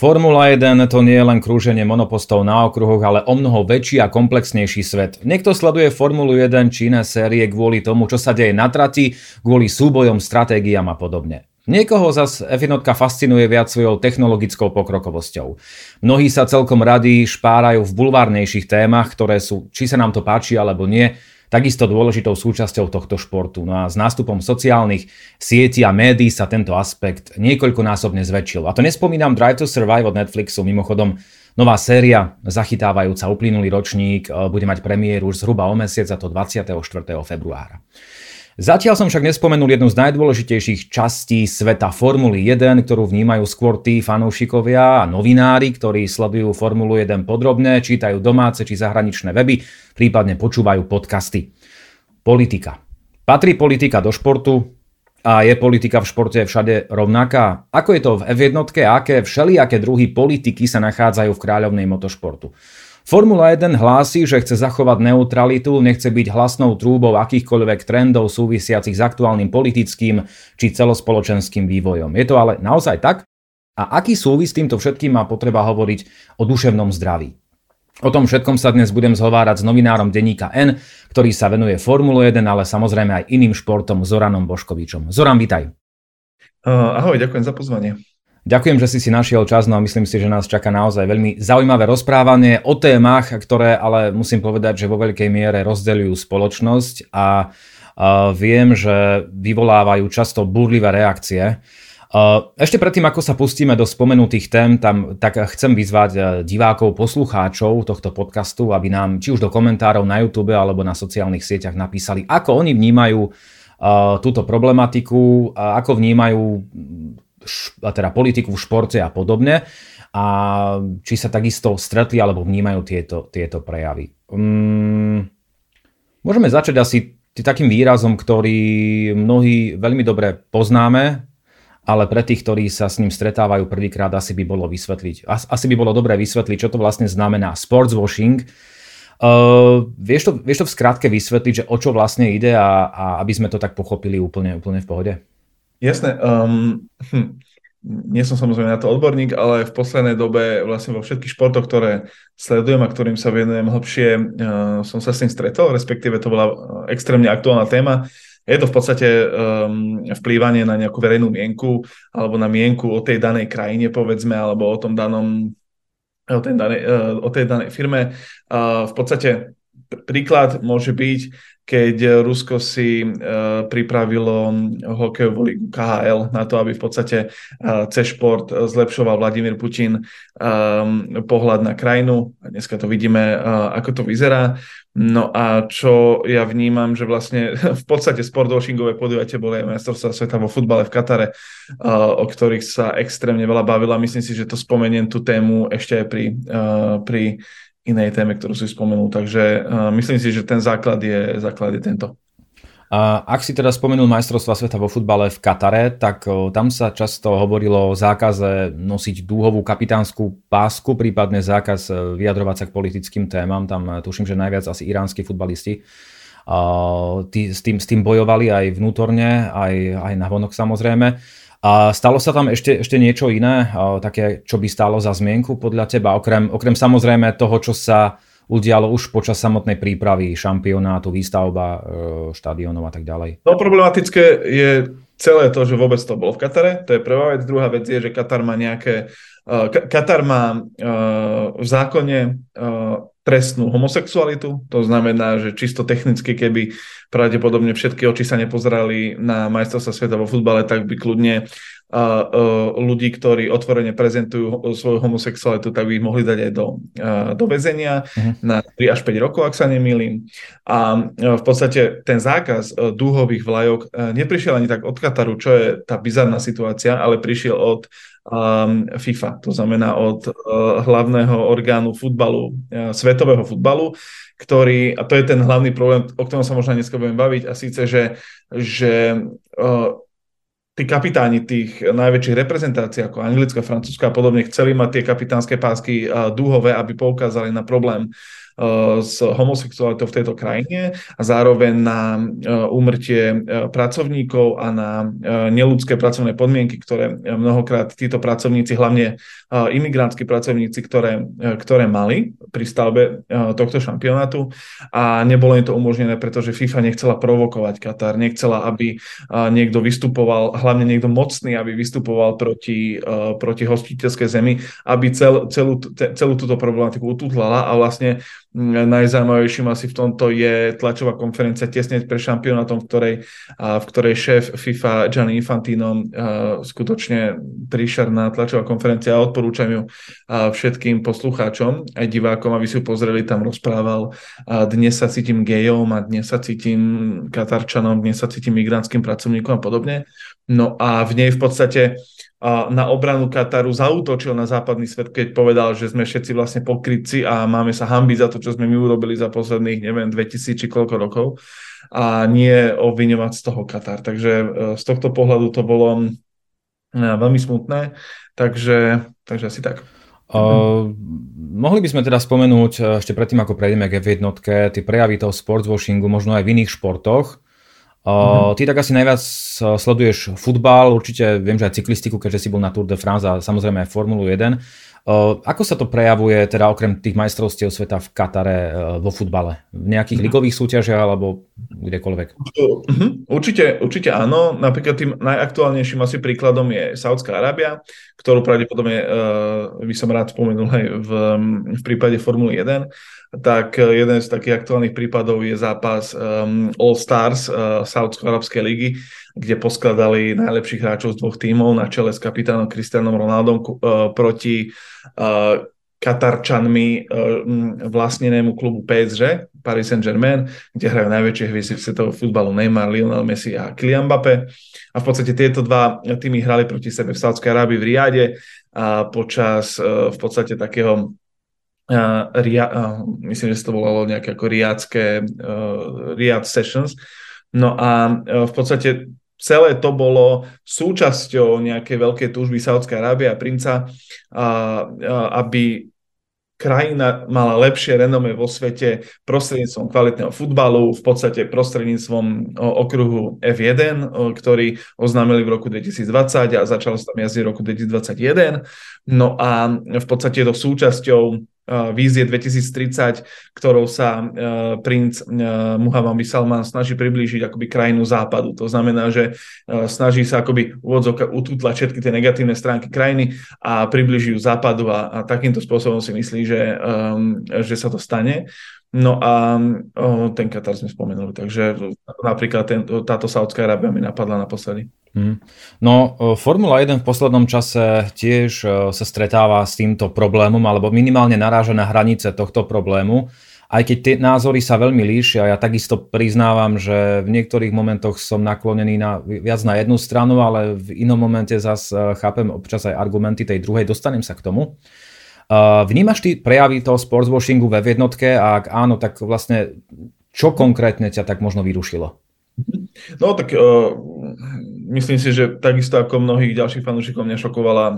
Formula 1 to nie je len krúženie monopostov na okruhoch, ale o mnoho väčší a komplexnejší svet. Niekto sleduje Formulu 1 či iné série kvôli tomu, čo sa deje na trati, kvôli súbojom, stratégiám a podobne. Niekoho zas F1 fascinuje viac svojou technologickou pokrokovosťou. Mnohí sa celkom radi špárajú v bulvárnejších témach, ktoré sú, či sa nám to páči alebo nie, takisto dôležitou súčasťou tohto športu. No a s nástupom sociálnych sietí a médií sa tento aspekt niekoľkonásobne zväčšil. A to nespomínam Drive to Survive od Netflixu, mimochodom Nová séria, zachytávajúca uplynulý ročník, e, bude mať premiéru už zhruba o mesiac, a to 24. februára. Zatiaľ som však nespomenul jednu z najdôležitejších častí sveta Formuly 1, ktorú vnímajú skôr tí fanúšikovia a novinári, ktorí sledujú Formulu 1 podrobne, čítajú domáce či zahraničné weby, prípadne počúvajú podcasty. Politika. Patrí politika do športu a je politika v športe všade rovnaká? Ako je to v F1 a aké všelijaké druhy politiky sa nachádzajú v kráľovnej motošportu? Formula 1 hlási, že chce zachovať neutralitu, nechce byť hlasnou trúbou akýchkoľvek trendov súvisiacich s aktuálnym politickým či celospoločenským vývojom. Je to ale naozaj tak? A aký súvis týmto všetkým má potreba hovoriť o duševnom zdraví? O tom všetkom sa dnes budem zhovárať s novinárom denníka N, ktorý sa venuje Formulu 1, ale samozrejme aj iným športom Zoranom Boškovičom. Zoran, vitaj. Uh, ahoj, ďakujem za pozvanie. Ďakujem, že si si našiel čas, no a myslím si, že nás čaká naozaj veľmi zaujímavé rozprávanie o témach, ktoré ale musím povedať, že vo veľkej miere rozdeľujú spoločnosť a, viem, že vyvolávajú často burlivé reakcie. Ešte predtým, ako sa pustíme do spomenutých tém, tam, tak chcem vyzvať e, divákov, poslucháčov tohto podcastu, aby nám či už do komentárov na YouTube alebo na sociálnych sieťach napísali, ako oni vnímajú túto problematiku, ako vnímajú teda politiku v športe a podobne a či sa takisto stretli alebo vnímajú tieto, tieto prejavy. Um, môžeme začať asi takým výrazom, ktorý mnohí veľmi dobre poznáme, ale pre tých, ktorí sa s ním stretávajú prvýkrát, asi by bolo vysvetliť. Asi by bolo dobré vysvetliť, čo to vlastne znamená sports. Uh, vieš, to, vieš to v skratke vysvetliť, že o čo vlastne ide a, a aby sme to tak pochopili úplne, úplne v pohode? Jasné. Um, hm, nie som samozrejme na to odborník, ale v poslednej dobe vlastne vo všetkých športoch, ktoré sledujem a ktorým sa venujem hlbšie, uh, som sa s tým stretol, respektíve to bola uh, extrémne aktuálna téma. Je to v podstate um, vplývanie na nejakú verejnú mienku alebo na mienku o tej danej krajine, povedzme, alebo o tom danom o tej danej, uh, o tej danej firme. Uh, v podstate príklad môže byť, keď Rusko si uh, pripravilo hokejovú ligu KHL na to, aby v podstate uh, cez šport zlepšoval Vladimír Putin um, pohľad na krajinu. Dneska to vidíme, ako to vyzerá. No a čo ja vnímam, že vlastne v podstate sportwashingové podujatie boli aj majstrovstvá sveta vo futbale v Katare, o ktorých sa extrémne veľa bavila. Myslím si, že to spomeniem tú tému ešte aj pri, pri inej téme, ktorú si spomenul. Takže uh, myslím si, že ten základ je, základ je tento. Ak si teda spomenul majstrovstva sveta vo futbale v Katare, tak o, tam sa často hovorilo o zákaze nosiť dúhovú kapitánsku pásku, prípadne zákaz e, vyjadrovať sa k politickým témam. Tam e, tuším, že najviac asi iránsky futbalisti tí, s, tým, s tým bojovali aj vnútorne, aj, aj na vonok samozrejme. A stalo sa tam ešte, ešte niečo iné, také, čo by stálo za zmienku podľa teba, okrem, okrem samozrejme toho, čo sa udialo už počas samotnej prípravy šampionátu, výstavba e, štadionov a tak ďalej? No problematické je celé to, že vôbec to bolo v Katare, to je prvá vec. Druhá vec je, že Katar má nejaké... Uh, Katar má uh, v zákone trestnú homosexualitu, to znamená, že čisto technicky, keby pravdepodobne všetky oči sa nepozerali na majstrovstva sveta vo futbale, tak by kľudne a, ľudí, ktorí otvorene prezentujú svoju homosexualitu, tak by ich mohli dať aj do, do väzenia uh-huh. na 3 až 5 rokov, ak sa nemýlim. A v podstate ten zákaz e, dúhových vlajok e, neprišiel ani tak od Kataru, čo je tá bizarná situácia, ale prišiel od FIFA, to znamená od uh, hlavného orgánu futbalu, uh, svetového futbalu, ktorý, a to je ten hlavný problém, o ktorom sa možno dneska budem baviť, a síce, že, že uh, tí kapitáni tých najväčších reprezentácií ako Anglicko, Francúzsko a podobne chceli mať tie kapitánske pásky dúhové, aby poukázali na problém s homosexualitou v tejto krajine a zároveň na úmrtie pracovníkov a na neludské pracovné podmienky, ktoré mnohokrát títo pracovníci, hlavne imigrantskí pracovníci, ktoré, ktoré mali pri stavbe tohto šampionátu. A nebolo im to umožnené, pretože FIFA nechcela provokovať Katar, nechcela, aby niekto vystupoval, hlavne niekto mocný, aby vystupoval proti, proti hostiteľskej zemi, aby cel, celú, celú túto problematiku ututlala a vlastne Najzaujímavejším asi v tomto je tlačová konferencia tesne pre šampionátom, v ktorej, v ktorej šéf FIFA Gianni Infantino skutočne na tlačová konferencia a odporúčam ju všetkým poslucháčom aj divákom, aby si ju pozreli, tam rozprával dnes sa cítim gejom a dnes sa cítim katarčanom, dnes sa cítim migrantským pracovníkom a podobne. No a v nej v podstate na obranu Kataru zautočil na západný svet, keď povedal, že sme všetci vlastne pokrytci a máme sa hambiť za to, čo sme my urobili za posledných, neviem, 2000 či koľko rokov a nie obviňovať z toho Katar. Takže e, z tohto pohľadu to bolo e, veľmi smutné, takže, takže asi tak. Uh, mohli by sme teda spomenúť e, ešte predtým, ako prejdeme k F1, tie prejavy toho sportswashingu možno aj v iných športoch. Uh, ty tak asi najviac sleduješ futbal, určite viem, že aj cyklistiku, keďže si bol na Tour de France a samozrejme aj Formulu 1. Uh, ako sa to prejavuje, teda okrem tých majstrovstiev sveta v Katare uh, vo futbale? V nejakých uh-huh. ligových súťažiach alebo kdekoľvek? Uh-huh. Určite, určite áno. Napríklad tým najaktuálnejším asi príkladom je Saudská Arábia, ktorú pravdepodobne uh, by som rád spomenul aj v, v prípade Formuly 1 tak eh, jeden z takých aktuálnych prípadov je zápas um, All Stars uh, Saudsko-Arabskej ligy, kde poskladali najlepších hráčov z dvoch tímov na čele s kapitánom Cristianom Ronaldom uh, proti uh, Katarčanmi uh, vlastnenému klubu PSG, Paris Saint-Germain, kde hrajú najväčšie hviezdy svetového futbalu Neymar, Lionel Messi a Kylian Mbappé. A v podstate tieto dva týmy hrali proti sebe v Saudskej Arábii v Riade a počas uh, v podstate takého ria, uh, myslím, že sa to volalo nejaké ako riadské uh, riad sessions. No a uh, v podstate celé to bolo súčasťou nejakej veľkej túžby Saudskej Arábie a princa, uh, uh, aby krajina mala lepšie renome vo svete prostredníctvom kvalitného futbalu, v podstate prostredníctvom okruhu F1, ktorý oznámili v roku 2020 a začalo sa tam jazdiť v roku 2021. No a v podstate je to súčasťou vízie 2030, ktorou sa princ Muhammad Salman snaží priblížiť akoby krajinu západu. To znamená, že snaží sa akoby úvodzovka utútlať všetky tie negatívne stránky krajiny a približí ju západu a, a takýmto spôsobom si myslí, že, že sa to stane. No a o, ten Katar sme spomenuli, takže napríklad ten, táto Saudská Arábia mi napadla naposledy. Mm. No, Formula 1 v poslednom čase tiež sa stretáva s týmto problémom, alebo minimálne naráža na hranice tohto problému. Aj keď tie názory sa veľmi líšia, ja takisto priznávam, že v niektorých momentoch som naklonený na, viac na jednu stranu, ale v inom momente zase chápem občas aj argumenty tej druhej, dostanem sa k tomu. Vnímaš ty prejavy toho sportswashingu ve jednotke a ak áno, tak vlastne čo konkrétne ťa tak možno vyrušilo? No tak uh, myslím si, že takisto ako mnohých ďalších fanúšikov mňa šokovala uh,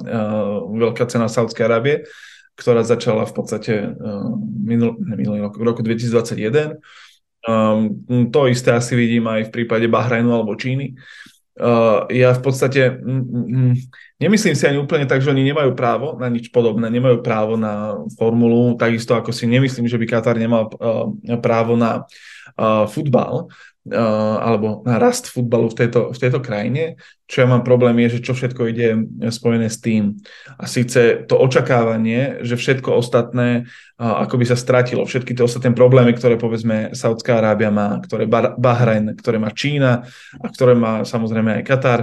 veľká cena Saudskej Arábie, ktorá začala v podstate uh, minul, minulý rok, v roku 2021. Um, to isté asi vidím aj v prípade Bahrajnu alebo Číny. Uh, ja v podstate mm, mm, nemyslím si ani úplne tak, že oni nemajú právo na nič podobné, nemajú právo na formulu, takisto ako si nemyslím, že by Katar nemal uh, právo na uh, futbal, uh, alebo na rast futbalu v tejto, v tejto krajine. Čo ja mám problém je, že čo všetko ide spojené s tým. A síce to očakávanie, že všetko ostatné uh, ako by sa stratilo. Všetky tie ostatné problémy, ktoré povedzme Saudská Arábia má, ktoré Bahrajn, ktoré má Čína a ktoré má samozrejme aj Katar,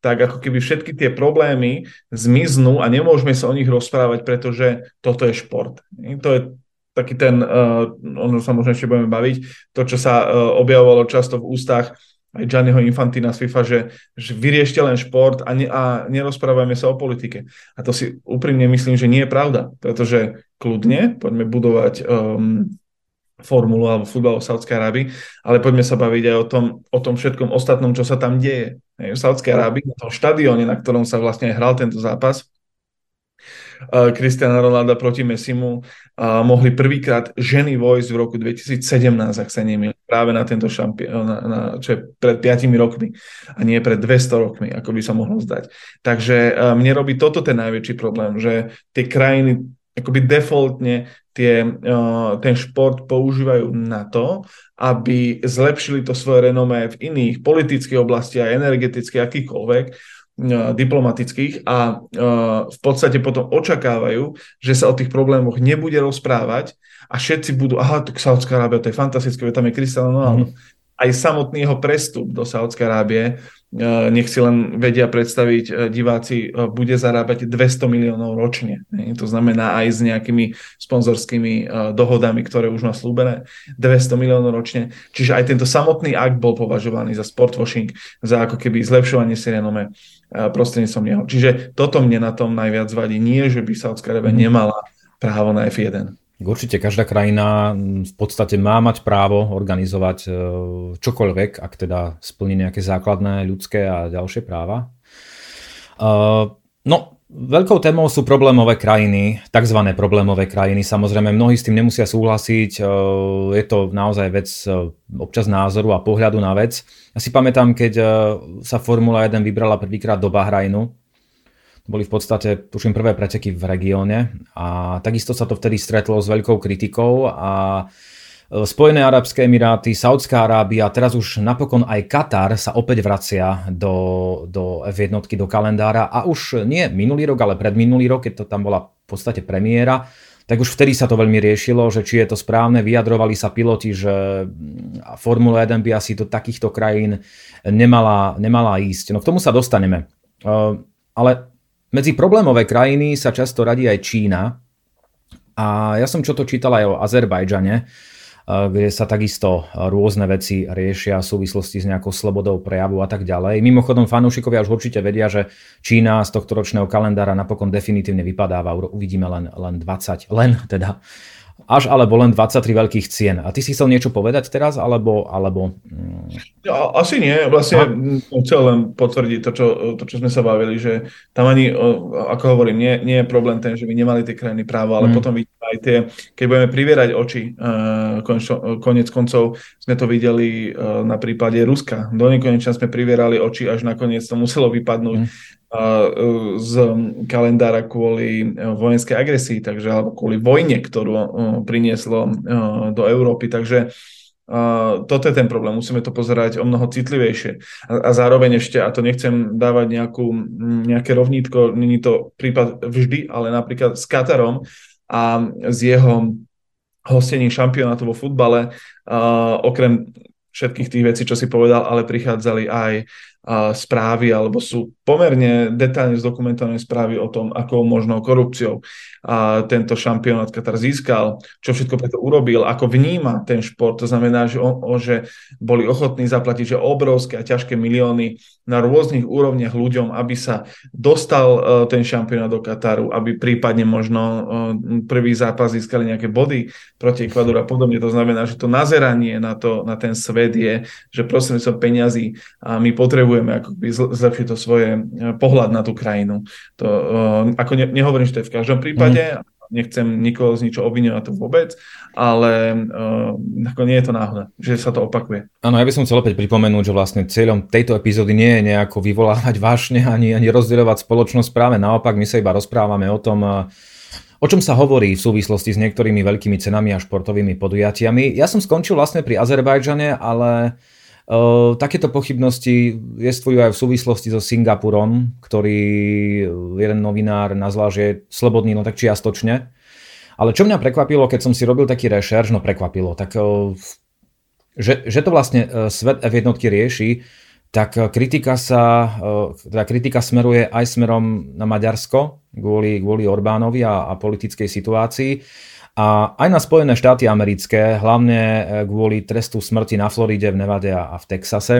tak ako keby všetky tie problémy zmiznú a nemôžeme sa o nich rozprávať, pretože toto je šport. To je taký ten, uh, ono sa možno ešte budeme baviť, to, čo sa uh, objavovalo často v ústach aj Gianniho Infantina z FIFA, že, že vyriešte len šport a, ne, a nerozprávajme sa o politike. A to si úprimne myslím, že nie je pravda, pretože kľudne poďme budovať um, formulu alebo futbal v Saudskej Arábii, ale poďme sa baviť aj o tom, o tom všetkom ostatnom, čo sa tam deje. V Saudskej Arábii, na tom štadióne, na ktorom sa vlastne hral tento zápas, Cristiana Ronalda proti Messimu uh, mohli prvýkrát ženy vojsť v roku 2017, ak sa nemýlim, práve na tento šampión, na, na, čo je pred 5 rokmi a nie pred 200 rokmi, ako by sa mohlo zdať. Takže uh, mne robí toto ten najväčší problém, že tie krajiny akoby defaultne tie, ten šport používajú na to, aby zlepšili to svoje renomé v iných politických oblastiach, energetických, akýkoľvek, diplomatických a uh, v podstate potom očakávajú, že sa o tých problémoch nebude rozprávať a všetci budú, aha, tak Saudská Arábia, to je fantastické, tam je Cristiano Ronaldo. Mm-hmm. Aj samotný jeho prestup do Saudskej Arábie E, nech si len vedia predstaviť, e, diváci e, bude zarábať 200 miliónov ročne. To znamená aj s nejakými sponzorskými dohodami, ktoré už má slúbené, 200 miliónov ročne. Čiže aj tento samotný akt bol považovaný za sportwashing, za ako keby zlepšovanie si renome prostredníctvom neho. Čiže toto mne na tom najviac vadí. Nie, že by Saudská Arábia mhm. nemala právo na F1. Určite každá krajina v podstate má mať právo organizovať e, čokoľvek, ak teda splní nejaké základné ľudské a ďalšie práva. E, no, veľkou témou sú problémové krajiny, tzv. problémové krajiny. Samozrejme, mnohí s tým nemusia súhlasiť. E, je to naozaj vec občas názoru a pohľadu na vec. Ja si pamätám, keď sa Formula 1 vybrala prvýkrát do Bahrajnu, boli v podstate, tuším, prvé preteky v regióne a takisto sa to vtedy stretlo s veľkou kritikou a e, Spojené arabské emiráty, Saudská Arábia, teraz už napokon aj Katar sa opäť vracia do, do F1, do kalendára a už nie minulý rok, ale predminulý rok, keď to tam bola v podstate premiéra, tak už vtedy sa to veľmi riešilo, že či je to správne, vyjadrovali sa piloti, že Formula 1 by asi do takýchto krajín nemala, nemala ísť. No k tomu sa dostaneme. E, ale medzi problémové krajiny sa často radí aj Čína. A ja som čo to čítal aj o Azerbajdžane, eh, kde sa takisto rôzne veci riešia v súvislosti s nejakou slobodou prejavu a tak ďalej. Mimochodom, fanúšikovia už určite vedia, že Čína z tohto ročného kalendára napokon definitívne vypadáva. Uvidíme len, len 20, len teda až alebo len 23 veľkých cien. A ty si chcel niečo povedať teraz, alebo... alebo... Ja, asi nie, vlastne no. chcel len potvrdiť to čo, to, čo sme sa bavili, že tam ani, ako hovorím, nie, nie je problém ten, že by nemali tie krajiny právo, ale mm. potom vidíme aj tie, keď budeme privierať oči, uh, konec koncov sme to videli uh, na prípade Ruska. Do nekonečna sme privierali oči, až nakoniec to muselo vypadnúť. Mm z kalendára kvôli e, vojenskej agresii, takže alebo kvôli vojne, ktorú e, prinieslo e, do Európy. Takže toto je ten problém, musíme to pozerať o mnoho citlivejšie. A, zároveň ešte, a to nechcem dávať nejakú, nejaké rovnítko, není to prípad vždy, ale napríklad s Katarom a s jeho hostením šampionátu vo futbale, okrem všetkých tých vecí, čo si povedal, ale prichádzali aj správy alebo sú pomerne detailne zdokumentované správy o tom, akou možnou korupciou a tento šampionát Katar získal, čo všetko preto urobil, ako vníma ten šport. To znamená, že, on, že boli ochotní zaplatiť že obrovské a ťažké milióny na rôznych úrovniach ľuďom, aby sa dostal uh, ten šampionát do Kataru, aby prípadne možno uh, prvý zápas získali nejaké body proti Ekvadoru a podobne. To znamená, že to nazeranie na, to, na ten svet je, že prosím som peňazí a my potrebujeme ako zlepšiť to svoje e, pohľad na tú krajinu. To, ako ne, nehovorím, že to je v každom prípade, mm. Nechcem nikoho z ničoho obviňovať to vôbec, ale uh, ako nie je to náhoda, že sa to opakuje. Áno, ja by som chcel opäť pripomenúť, že vlastne cieľom tejto epizódy nie je nejako vyvolávať vášne ani, ani rozdielovať spoločnosť, práve naopak my sa iba rozprávame o tom, O čom sa hovorí v súvislosti s niektorými veľkými cenami a športovými podujatiami? Ja som skončil vlastne pri Azerbajdžane, ale takéto pochybnosti jestvujú aj v súvislosti so Singapurom, ktorý jeden novinár nazval, že je slobodný, no tak čiastočne. Ale čo mňa prekvapilo, keď som si robil taký rešerš, no prekvapilo, tak že, že to vlastne e, svet F1 rieši, tak kritika sa, teda kritika smeruje aj smerom na Maďarsko kvôli, kvôli Orbánovi a, a politickej situácii a aj na Spojené štáty americké, hlavne e, kvôli trestu smrti na Floride, v Nevade a v Texase.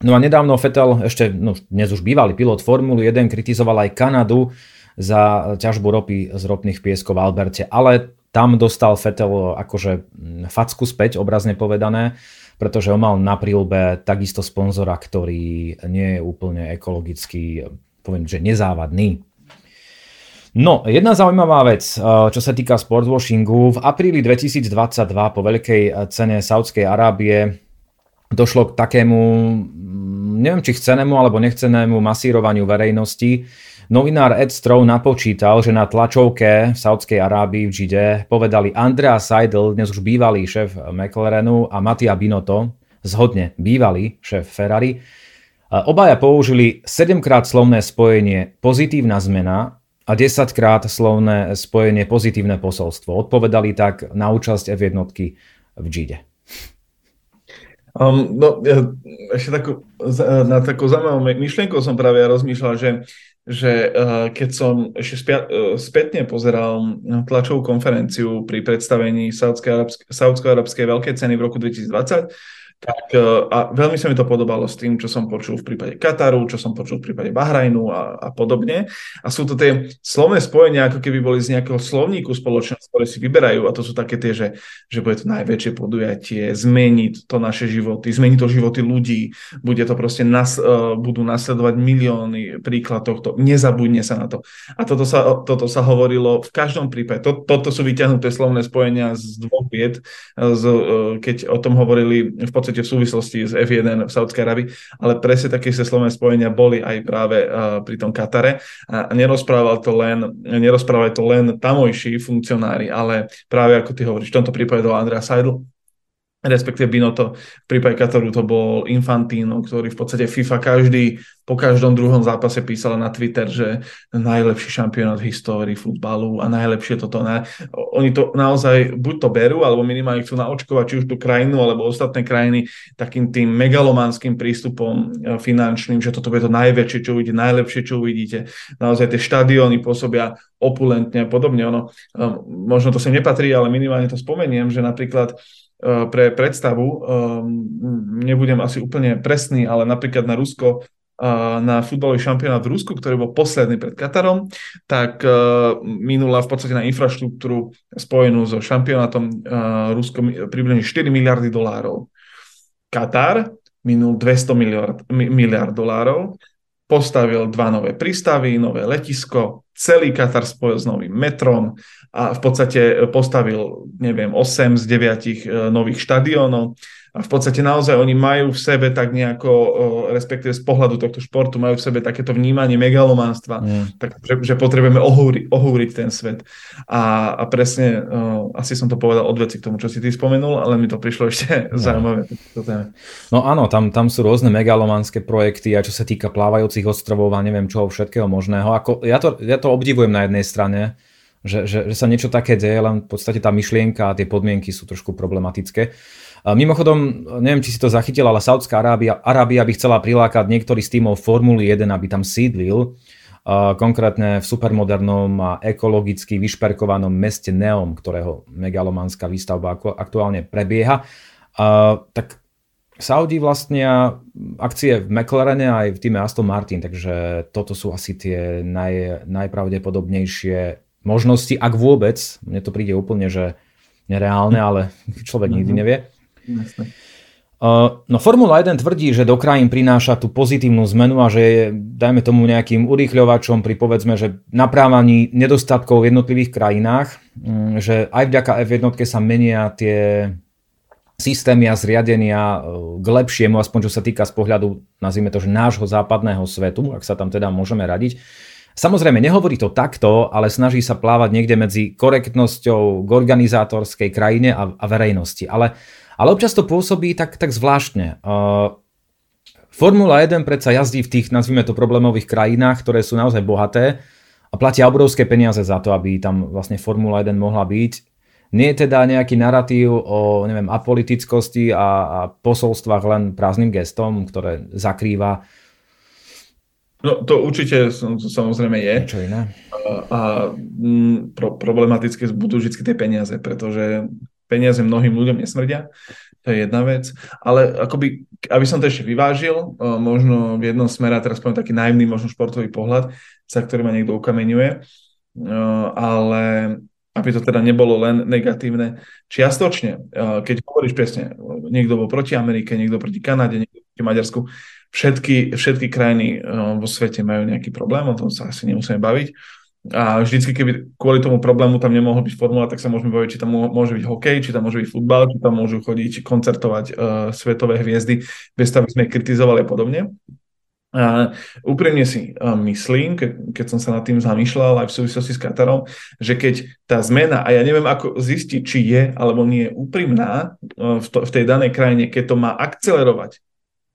No a nedávno Vettel, ešte no, dnes už bývalý pilot Formuly 1, kritizoval aj Kanadu za ťažbu ropy z ropných pieskov v Alberte, ale tam dostal Vettel akože facku späť, obrazne povedané, pretože on mal na prílbe takisto sponzora, ktorý nie je úplne ekologicky, poviem, že nezávadný. No, jedna zaujímavá vec, eh, čo sa týka sportswashingu. V apríli 2022 po veľkej eh, cene Saudskej Arábie došlo k takému, mm, neviem či chcenému alebo nechcenému masírovaniu verejnosti. Novinár Ed Strow napočítal, že na tlačovke v Saudskej Arábii v Žide povedali Andrea Seidel, dnes už bývalý šéf McLarenu a Mattia Binotto, zhodne bývalý šéf Ferrari. Obaja použili 7 krát slovné spojenie pozitívna zmena a 10 krát slovné spojenie pozitívne posolstvo. Odpovedali tak na účasť F1 v Gide. Um, no, ja, ešte takú, na takú zaujímavú myšlienku som práve rozmýšľal, že, že uh, keď som ešte uh, spätne pozeral tlačovú konferenciu pri predstavení Saudsko-Arabskej veľkej ceny v roku 2020, tak e, a veľmi sa mi to podobalo s tým, čo som počul v prípade Kataru, čo som počul v prípade Bahrajnu a, a podobne. A sú to tie slovné spojenia, ako keby boli z nejakého slovníku spoločnosti, ktoré si vyberajú a to sú také tie, že, že bude to najväčšie podujatie, zmení to naše životy, zmení to životy ľudí, bude to proste, nas, uh, budú nasledovať milióny príklad tohto, nezabudne sa na to. A toto sa, toto sa hovorilo v každom prípade. To, toto sú vyťahnuté slovné spojenia z dvoch vied, z, uh, keď o tom hovorili v podstate podstate v súvislosti s F1 v Saudskej Arabii, ale presne také sa slovné spojenia boli aj práve uh, pri tom Katare. A nerozprával to len, nerozprávali to len tamojší funkcionári, ale práve ako ty hovoríš, v tomto prípade do Andrea Seidel, respektíve Binotto. V prípade Kataru to bol Infantino, ktorý v podstate FIFA každý, po každom druhom zápase písala na Twitter, že najlepší šampionát v histórii futbalu a najlepšie toto. Ne. Oni to naozaj buď to berú, alebo minimálne chcú naočkovať či už tú krajinu, alebo ostatné krajiny takým tým megalomanským prístupom e, finančným, že toto bude to najväčšie, čo uvidíte, najlepšie, čo uvidíte. Naozaj tie štadióny pôsobia opulentne a podobne. Ono, e, možno to sem nepatrí, ale minimálne to spomeniem, že napríklad pre predstavu, ehm, nebudem asi úplne presný, ale napríklad na Rusko, eh, na futbalový šampionát v Rusku, ktorý bol posledný pred Katarom, tak eh, minula v podstate na infraštruktúru spojenú so šampionátom Rusko približne 4 miliardy dolárov. Katar minul 200 miliard, miliard dolárov, postavil dva nové prístavy, nové letisko, celý Katar spojil s novým metrom, a v podstate postavil, neviem, 8 z 9 e, nových štadiónov a v podstate naozaj oni majú v sebe tak nejako, respektíve z pohľadu tohto športu, majú v sebe takéto vnímanie megalománstva, mm. tak, že, že potrebujeme ohúri, ohúriť ten svet. A, a presne, uh, asi som to povedal od veci k tomu, čo si ty spomenul, ale mi to prišlo ešte no. zaujímavé. No áno, tam, tam sú rôzne megalománske projekty a čo sa týka plávajúcich ostrovov a neviem čoho všetkého možného. Ako, ja, to, ja to obdivujem na jednej strane, že, že, že sa niečo také deje, len v podstate tá myšlienka a tie podmienky sú trošku problematické. Mimochodom, neviem, či si to zachytil, ale Saudská Arábia, Arábia by chcela prilákať niektorý z tímov Formuly 1, aby tam sídlil, konkrétne v supermodernom a ekologicky vyšperkovanom meste Neom, ktorého megalomanská výstavba aktuálne prebieha. Tak Saudi vlastnia akcie v McLarene aj v týme Aston Martin, takže toto sú asi tie naj, najpravdepodobnejšie možnosti, ak vôbec, mne to príde úplne, že nereálne, ale človek nikdy nevie. No Formula 1 tvrdí, že do krajín prináša tú pozitívnu zmenu a že je, dajme tomu nejakým urýchľovačom pri povedzme, že naprávaní nedostatkov v jednotlivých krajinách, um, že aj vďaka F1 sa menia tie systémy a zriadenia uh, k lepšiemu, aspoň čo sa týka z pohľadu, nazvime to, že nášho západného svetu, ak sa tam teda môžeme radiť. Samozrejme, nehovorí to takto, ale snaží sa plávať niekde medzi korektnosťou k organizátorskej krajine a, a verejnosti. Ale, ale občas to pôsobí tak, tak zvláštne. Formula 1 predsa jazdí v tých, nazvime to, problémových krajinách, ktoré sú naozaj bohaté a platia obrovské peniaze za to, aby tam vlastne Formula 1 mohla byť. Nie je teda nejaký narratív o neviem, apolitickosti a, a posolstvách len prázdnym gestom, ktoré zakrýva No to určite samozrejme je. Čo iné? A, a m, pro, problematické budú vždy tie peniaze, pretože peniaze mnohým ľuďom nesmrdia. To je jedna vec. Ale akoby, aby som to ešte vyvážil, možno v jednom smere, teraz poviem taký najmný možno športový pohľad, za ktorý ma niekto ukameňuje, ale aby to teda nebolo len negatívne. Čiastočne, keď hovoríš presne, niekto bol proti Amerike, niekto proti Kanade, niekto proti Maďarsku, všetky, všetky krajiny eh, vo svete majú nejaký problém, o tom sa asi nemusíme baviť. A vždycky, keby kvôli tomu problému tam nemohol byť formula, tak sa môžeme baviť, či tam môže byť hokej, či tam môže byť futbal, či tam môžu chodiť koncertovať uh, svetové hviezdy, bez toho, sme kritizovali a podobne. A úprimne si uh, myslím, ke, keď som sa nad tým zamýšľal aj v súvislosti s Katarom, že keď tá zmena, a ja neviem ako zistiť, či je alebo nie je úprimná uh, v, to, v tej danej krajine, keď to má akcelerovať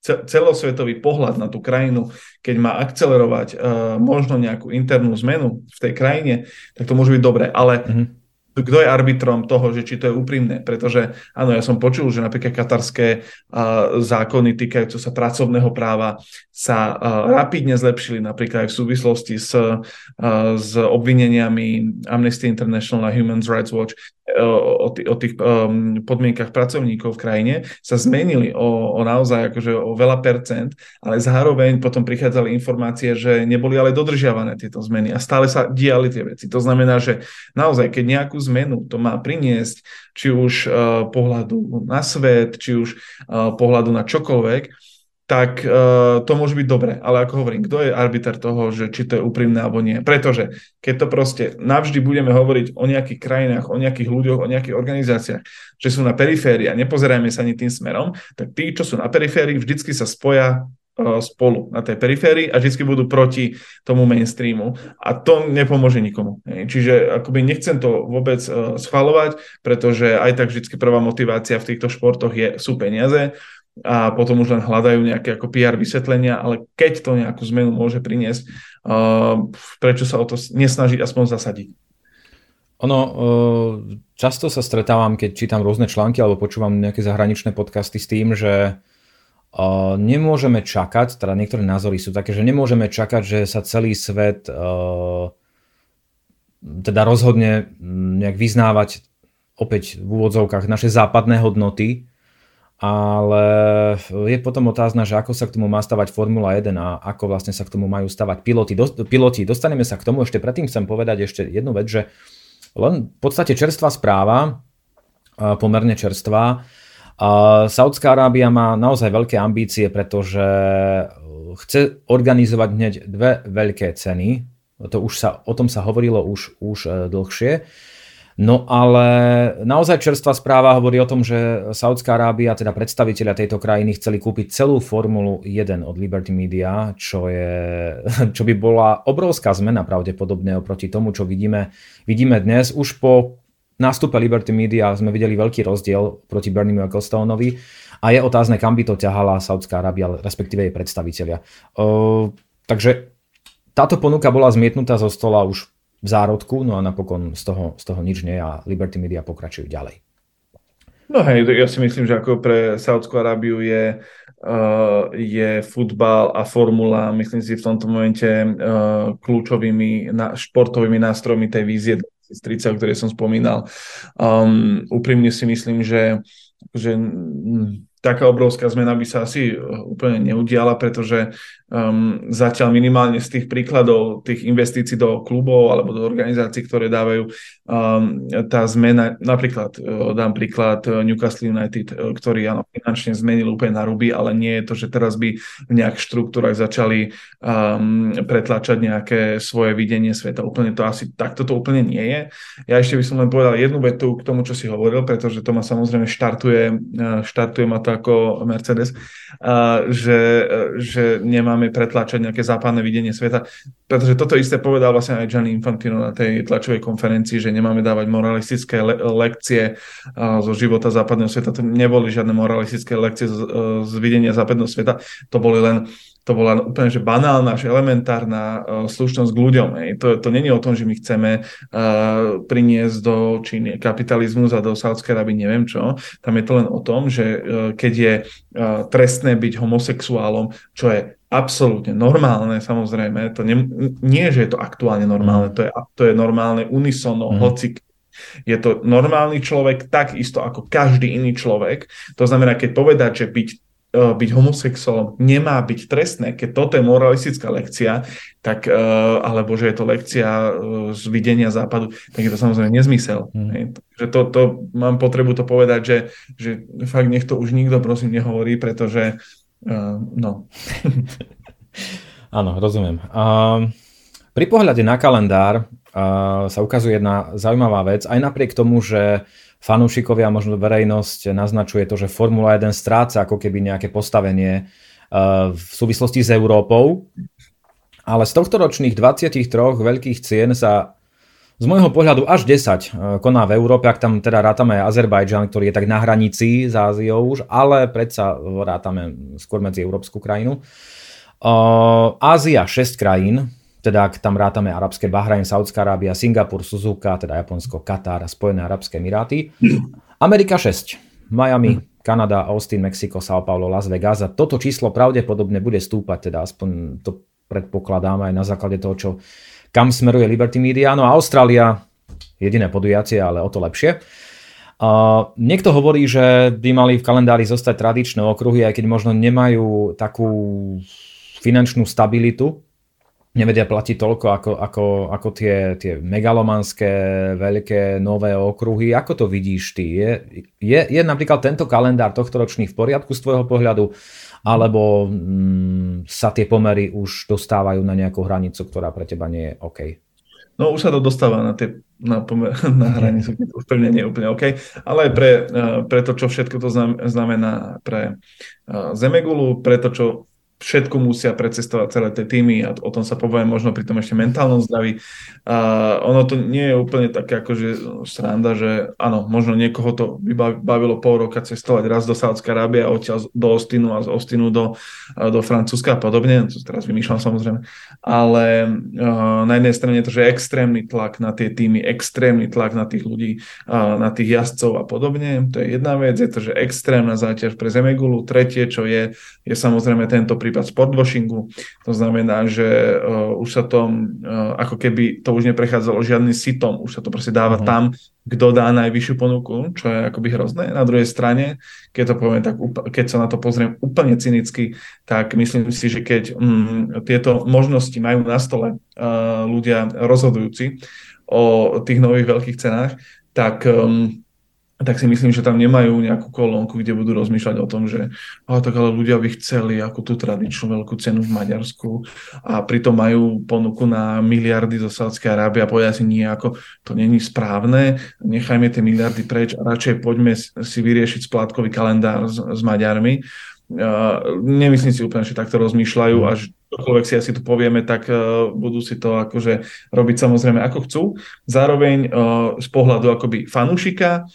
celosvetový pohľad na tú krajinu, keď má akcelerovať uh, možno nejakú internú zmenu v tej krajine, tak to môže byť dobré. Ale mm-hmm kto je arbitrom toho, že či to je úprimné. Pretože áno, ja som počul, že napríklad katarské uh, zákony týkajúce sa pracovného práva sa uh, rapidne zlepšili napríklad aj v súvislosti s, uh, s obvineniami Amnesty International a Human Rights Watch o, tých, o tých um, podmienkach pracovníkov v krajine sa zmenili o, o naozaj akože o veľa percent, ale zároveň potom prichádzali informácie, že neboli ale dodržiavané tieto zmeny a stále sa diali tie veci. To znamená, že naozaj, keď nejakú zmenu to má priniesť, či už uh, pohľadu na svet, či už uh, pohľadu na čokoľvek, tak uh, to môže byť dobre. Ale ako hovorím, kto je arbiter toho, že či to je úprimné alebo nie? Pretože keď to proste navždy budeme hovoriť o nejakých krajinách, o nejakých ľuďoch, o nejakých organizáciách, že sú na periférii a nepozerajme sa ani tým smerom, tak tí, čo sú na periférii, vždycky sa spoja uh, spolu na tej periférii a vždy budú proti tomu mainstreamu a to nepomôže nikomu. Čiže akoby nechcem to vôbec uh, schvalovať, pretože aj tak vždy prvá motivácia v týchto športoch je, sú peniaze a potom už len hľadajú nejaké ako PR vysvetlenia, ale keď to nejakú zmenu môže priniesť, uh, prečo sa o to nesnažiť aspoň zasadiť? Ono, uh, často sa stretávam, keď čítam rôzne články alebo počúvam nejaké zahraničné podcasty s tým, že uh, nemôžeme čakať, teda niektoré názory sú také, že nemôžeme čakať, že sa celý svet teda rozhodne nejak vyznávať opäť v úvodzovkách naše západné hodnoty, ale je potom otázna, že ako sa k tomu má stavať Formula 1 a ako vlastne sa k tomu majú stavať piloti. Do, piloti. Dostaneme sa k tomu, ešte predtým chcem povedať ešte jednu vec, že len v podstate čerstvá správa, pomerne čerstvá, Saudská Arábia má naozaj veľké ambície, pretože chce organizovať hneď dve veľké ceny. To už sa, o tom sa hovorilo už, už e, dlhšie. No ale naozaj čerstvá správa hovorí o tom, že Saudská Arábia, teda predstaviteľia tejto krajiny, chceli kúpiť celú Formulu 1 od Liberty Media, čo, je, čo by bola obrovská zmena pravdepodobne oproti tomu, čo vidíme, vidíme dnes. Už po nástupe Liberty Media sme videli veľký rozdiel proti Berniemu Ecclestoneovi a je otázne, kam by to ťahala Saudská Arábia, respektíve jej predstaviteľia. Uh, takže táto ponuka bola zmietnutá zo stola už v zárodku, no a napokon z toho, z toho nič nie a Liberty Media pokračujú ďalej. No hej, ja si myslím, že ako pre Saudskú Arábiu je, uh, je futbal a formula, myslím si v tomto momente uh, kľúčovými na, športovými nástrojmi tej vízie 2030, o ktorej som spomínal. Um, úprimne si myslím, že, že taká obrovská zmena by sa asi úplne neudiala, pretože um, zatiaľ minimálne z tých príkladov tých investícií do klubov alebo do organizácií, ktoré dávajú um, tá zmena, napríklad uh, dám príklad uh, Newcastle United, uh, ktorý áno, finančne zmenil úplne na ruby, ale nie je to, že teraz by v nejakých štruktúrach začali um, pretlačať nejaké svoje videnie sveta. Úplne to asi takto to úplne nie je. Ja ešte by som len povedal jednu vetu k tomu, čo si hovoril, pretože to ma samozrejme štartuje, štartuje ma to ako Mercedes, uh, že, že nemá máme pretláčať nejaké západné videnie sveta, pretože toto isté povedal vlastne aj Gianni Infantino na tej tlačovej konferencii, že nemáme dávať moralistické le- lekcie uh, zo života západného sveta. To neboli žiadne moralistické lekcie z, uh, z videnia západného sveta, to boli len to bola úplne že banálna, že elementárna uh, slušnosť k ľuďom. Hej. To, to není o tom, že my chceme uh, priniesť do Číny kapitalizmus a do Sádskej Arábie neviem čo. Tam je to len o tom, že uh, keď je uh, trestné byť homosexuálom, čo je absolútne normálne, samozrejme, to nie, nie, že je to aktuálne normálne, mm. to je, to je normálne unisono, mm. hoci je to normálny človek takisto ako každý iný človek. To znamená, keď povedať, že byť, e, byť homosexuálom nemá byť trestné, keď toto je moralistická lekcia, tak, e, alebo že je to lekcia e, z videnia západu, tak je to samozrejme nezmysel. Mm. Že to, to, mám potrebu to povedať, že, že fakt nech to už nikto prosím nehovorí, pretože Uh, no. Áno, rozumiem. Uh, Pri pohľade na kalendár uh, sa ukazuje jedna zaujímavá vec. Aj napriek tomu, že fanúšikovia, možno verejnosť naznačuje to, že Formula 1 stráca ako keby nejaké postavenie uh, v súvislosti s Európou. Ale z tohto ročných 23 veľkých cien sa z môjho pohľadu až 10 koná v Európe, ak tam teda rátame Azerbajdžan, ktorý je tak na hranici s Áziou už, ale predsa rátame skôr medzi európsku krajinu. Uh, Ázia 6 krajín, teda ak tam rátame arabské Bahrajn, Saudská Arábia, Singapur, Suzuka, teda Japonsko, Katar a Spojené arabské emiráty. Amerika 6, Miami, Kanada, Austin, Mexiko, São Paulo, Las Vegas a toto číslo pravdepodobne bude stúpať, teda aspoň to predpokladáme aj na základe toho, čo kam smeruje Liberty Media. No a Austrália, jediné podujacie, ale o to lepšie. Uh, niekto hovorí, že by mali v kalendári zostať tradičné okruhy, aj keď možno nemajú takú finančnú stabilitu, nevedia platiť toľko ako, ako, ako tie, tie megalomanské, veľké, nové okruhy. Ako to vidíš ty? Je, je, je napríklad tento kalendár tohto ročný v poriadku z tvojho pohľadu, alebo mm, sa tie pomery už dostávajú na nejakú hranicu, ktorá pre teba nie je OK? No už sa to dostáva na, tie, na, pomer, na hranicu, to úplne nie je úplne OK, ale aj pre, eh, pre to, čo všetko to znamená pre eh, Zemegulu, pre to, čo všetko musia precestovať celé tie týmy a o tom sa poviem možno pri tom ešte mentálnom zdraví. A ono to nie je úplne také akože sranda, že áno, možno niekoho to by bavilo pol roka cestovať raz do Sádzka Arábie a odtiaľ do Ostinu a z Ostinu do, do Francúzska a podobne, to teraz vymýšľam samozrejme, ale na jednej strane to, že je extrémny tlak na tie týmy, extrémny tlak na tých ľudí, na tých jazdcov a podobne, to je jedna vec, je to, že extrémna záťaž pre Zemegulu, tretie, čo je, je samozrejme tento prípad sportwashingu. To znamená, že uh, už sa to, uh, ako keby to už neprechádzalo žiadny sitom, už sa to proste dáva uh-huh. tam, kto dá najvyššiu ponuku, čo je akoby hrozné. Na druhej strane, keď to poviem tak, keď sa na to pozriem úplne cynicky, tak myslím si, že keď um, tieto možnosti majú na stole uh, ľudia rozhodujúci o tých nových veľkých cenách, tak um, tak si myslím, že tam nemajú nejakú kolónku, kde budú rozmýšľať o tom, že oh, tak ale ľudia by chceli ako tú tradičnú veľkú cenu v Maďarsku a pritom majú ponuku na miliardy zo Sádskej Arábie a povedia si nie, ako to není správne, nechajme tie miliardy preč a radšej poďme si vyriešiť splátkový kalendár s, s Maďarmi. Uh, nemyslím si úplne, že takto rozmýšľajú a že čokoľvek si asi tu povieme, tak uh, budú si to akože robiť samozrejme ako chcú. Zároveň uh, z pohľadu akoby fanúšika a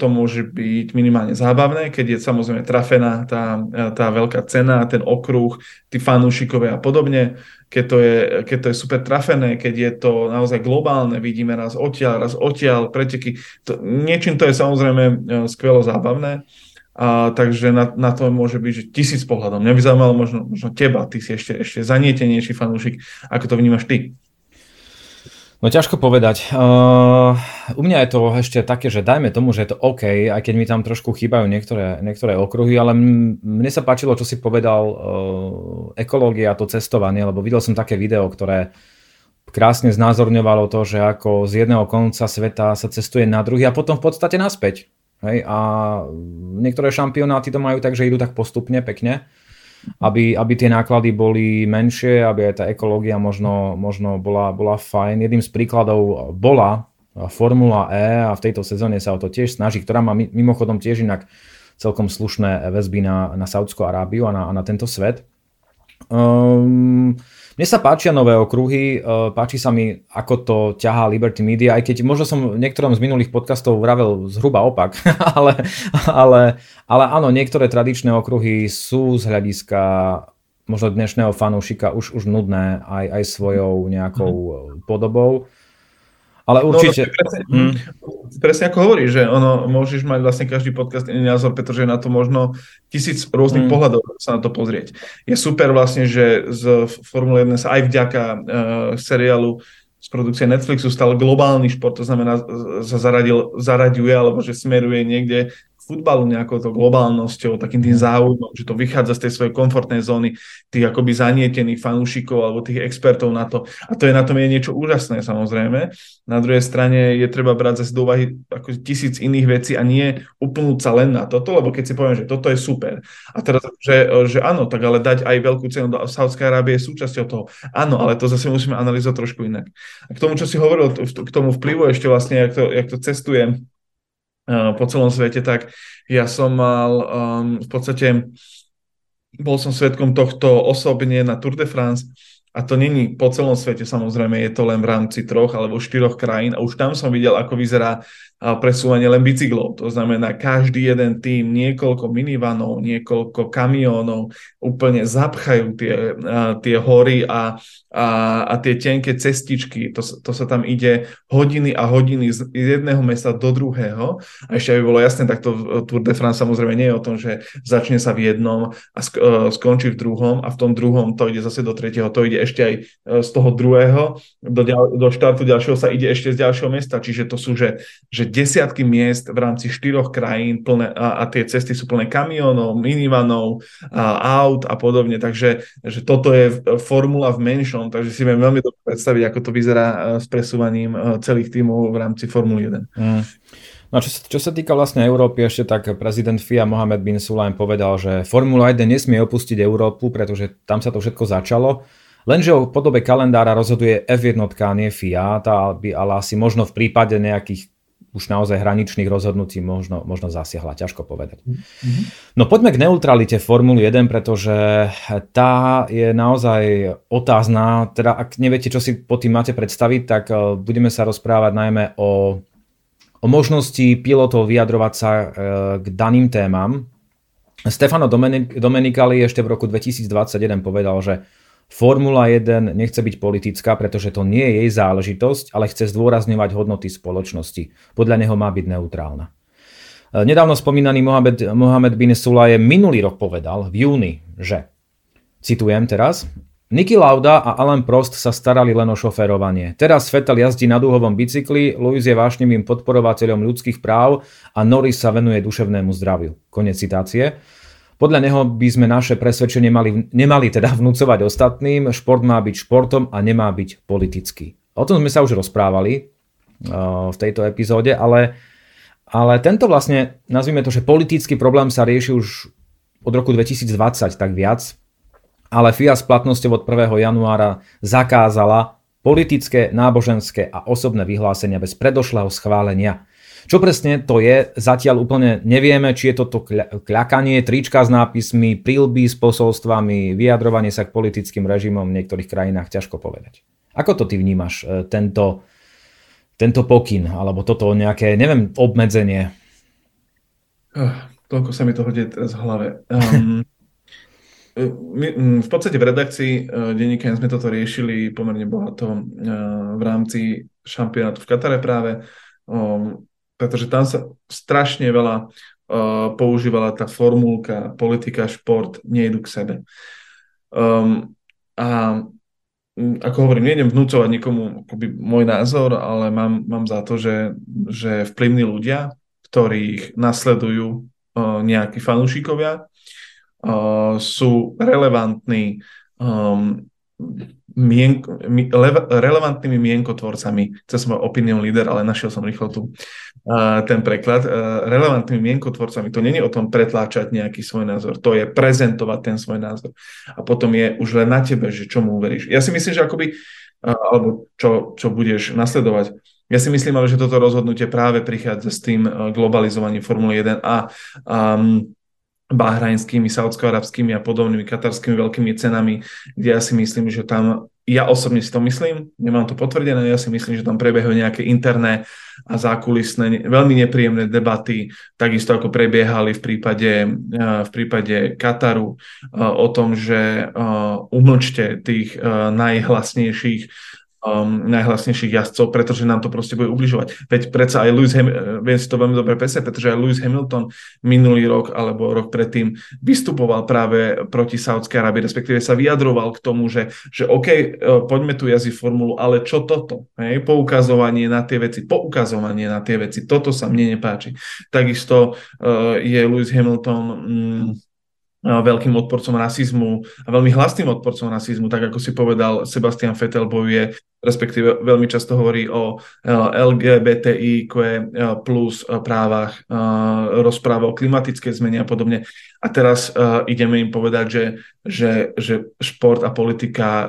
to môže byť minimálne zábavné, keď je samozrejme trafená tá, tá veľká cena, ten okruh, tí fanúšikovia a podobne. Keď to, je, keď to je super trafené, keď je to naozaj globálne, vidíme raz odtiaľ, raz odtiaľ, preteky. To, niečím to je samozrejme e, skvelo zábavné. A, takže na, na to môže byť že tisíc pohľadom. Mňa by zaujímalo možno, možno teba, ty si ešte, ešte zanietenejší fanúšik, ako to vnímaš ty. No ťažko povedať. Uh, u mňa je to ešte také, že dajme tomu, že je to OK, aj keď mi tam trošku chýbajú niektoré, niektoré okruhy, ale mne sa páčilo, čo si povedal uh, ekológia, to cestovanie, lebo videl som také video, ktoré krásne znázorňovalo to, že ako z jedného konca sveta sa cestuje na druhý a potom v podstate naspäť. Hej? A niektoré šampionáty to majú tak, že idú tak postupne, pekne aby, aby tie náklady boli menšie, aby aj tá ekológia možno, možno bola, bola fajn. Jedným z príkladov bola Formula E a v tejto sezóne sa o to tiež snaží, ktorá má mimochodom tiež inak celkom slušné väzby na, na Saudskú Arábiu a na, a na tento svet. Um, mne sa páčia nové okruhy, e, páči sa mi, ako to ťahá Liberty Media, aj keď možno som v niektorom z minulých podcastov vravel zhruba opak, ale, ale, ale áno, niektoré tradičné okruhy sú z hľadiska možno dnešného fanúšika už, už nudné aj, aj svojou nejakou mm. podobou. Ale no, určite... No, presne, hmm. presne ako hovorí, že ono, môžeš mať vlastne každý podcast iný názor, pretože je na to možno tisíc rôznych hmm. pohľadov sa na to pozrieť. Je super vlastne, že z Formule 1 sa aj vďaka uh, seriálu z produkcie Netflixu stal globálny šport, to znamená, sa zaradil, zaraďuje, alebo že smeruje niekde futbalu nejakou to globálnosťou, takým tým záujmom, že to vychádza z tej svojej komfortnej zóny tých akoby zanietených fanúšikov alebo tých expertov na to. A to je na tom je niečo úžasné samozrejme. Na druhej strane je treba brať zase do úvahy ako tisíc iných vecí a nie upnúť sa len na toto, lebo keď si poviem, že toto je super. A teraz, že, že áno, tak ale dať aj veľkú cenu do Saudskej Arábie je súčasťou toho. Áno, ale to zase musíme analyzovať trošku inak. A k tomu, čo si hovoril, k tomu vplyvu ešte vlastne, jak to, jak to cestuje po celom svete, tak ja som mal um, v podstate, bol som svetkom tohto osobne na Tour de France a to není po celom svete, samozrejme, je to len v rámci troch alebo štyroch krajín a už tam som videl, ako vyzerá presúvanie len bicyklov. To znamená, každý jeden tým, niekoľko minivanov, niekoľko kamiónov úplne zapchajú tie, tie hory a, a, a tie tenké cestičky. To, to sa tam ide hodiny a hodiny z jedného mesta do druhého. A ešte aby bolo jasné, tak to Tour de France samozrejme nie je o tom, že začne sa v jednom a skončí v druhom a v tom druhom to ide zase do tretieho. To ide ešte aj e, z toho druhého, do, do štartu ďalšieho sa ide ešte z ďalšieho mesta, čiže to sú, že, že desiatky miest v rámci štyroch krajín plné, a, a tie cesty sú plné kamionov, minivanov, a, aut a podobne, takže že toto je formula v menšom, takže si viem veľmi dobre predstaviť, ako to vyzerá e, s presúvaním e, celých tímov v rámci Formuly 1. Mm. No čo, čo sa týka vlastne Európy, ešte tak prezident FIA Mohamed bin Sulaim povedal, že Formula 1 nesmie opustiť Európu, pretože tam sa to všetko začalo Lenže o podobe kalendára rozhoduje F1 a nie FIA, tá by ale asi možno v prípade nejakých už naozaj hraničných rozhodnutí možno, možno zasiahla, ťažko povedať. Mm-hmm. No poďme k neutralite Formuly 1, pretože tá je naozaj otázna. Teda ak neviete, čo si po tým máte predstaviť, tak eh, budeme sa rozprávať najmä o, o možnosti pilotov vyjadrovať sa eh, k daným témam. Stefano Domenicali ešte v roku 2021 povedal, že Formula 1 nechce byť politická, pretože to nie je jej záležitosť, ale chce zdôrazňovať hodnoty spoločnosti. Podľa neho má byť neutrálna. E, nedávno spomínaný Mohamed, Mohamed bin Sulaje minulý rok povedal v júni, že, citujem teraz, Niky Lauda a Alan Prost sa starali len o šoférovanie. Teraz Vettel jazdí na dúhovom bicykli, Lewis je vášnivým podporovateľom ľudských práv a Norris sa venuje duševnému zdraviu. Konec citácie. Podľa neho by sme naše presvedčenie mali, nemali teda vnúcovať ostatným, šport má byť športom a nemá byť politický. O tom sme sa už rozprávali uh, v tejto epizóde, ale, ale tento vlastne, nazvime to, že politický problém sa rieši už od roku 2020 tak viac, ale FIA s platnosťou od 1. januára zakázala politické, náboženské a osobné vyhlásenia bez predošlého schválenia. Čo presne to je, zatiaľ úplne nevieme, či je toto kľakanie, trička s nápismi, prílby s posolstvami, vyjadrovanie sa k politickým režimom v niektorých krajinách, ťažko povedať. Ako to ty vnímaš, e, tento, tento pokyn, alebo toto nejaké, neviem, obmedzenie? Uh, toľko sa mi toho deje teraz v hlave. Um, my, v podstate v redakcii uh, denníka sme toto riešili pomerne bohato v rámci šampionátu v Katare práve. Pretože tam sa strašne veľa uh, používala tá formulka politika, šport, nejdu k sebe. Um, a ako hovorím, nejdem vnúcovať nikomu akoby môj názor, ale mám, mám za to, že, že vplyvní ľudia, ktorých nasledujú uh, nejakí fanúšikovia, uh, sú relevantní um, mien, relevantnými mienkotvorcami. Chcel som opinion leader, ale našiel som rýchlo tu ten preklad. Uh, relevantnými mienkotvorcami. To není o tom pretláčať nejaký svoj názor, to je prezentovať ten svoj názor. A potom je už len na tebe, že čomu uveríš. Ja si myslím, že akoby, alebo čo, čo budeš nasledovať, ja si myslím ale, že toto rozhodnutie práve prichádza s tým globalizovaním Formuly 1 a um, bahrajnskými, saudsko-arabskými a podobnými katarskými veľkými cenami, kde ja si myslím, že tam, ja osobne si to myslím, nemám to potvrdené, ja si myslím, že tam prebiehajú nejaké interné a zákulisné, veľmi nepríjemné debaty, takisto ako prebiehali v prípade, v prípade Kataru o tom, že umlčte tých najhlasnejších um, najhlasnejších jazdcov, pretože nám to proste bude ubližovať. Veď predsa aj Lewis Ham- viem si to veľmi dobre presne, pretože aj Lewis Hamilton minulý rok alebo rok predtým vystupoval práve proti Saudskej Arábii, respektíve sa vyjadroval k tomu, že, že OK, e, poďme tu jazdiť formulu, ale čo toto? Hej? Poukazovanie na tie veci, poukazovanie na tie veci, toto sa mne nepáči. Takisto uh, je Lewis Hamilton mm, veľkým odporcom rasizmu a veľmi hlasným odporcom rasizmu, tak ako si povedal, Sebastian Vettel bojuje, respektíve veľmi často hovorí o LGBTI plus právach, rozpráva o klimatickej zmene a podobne. A teraz ideme im povedať, že, že, že šport a politika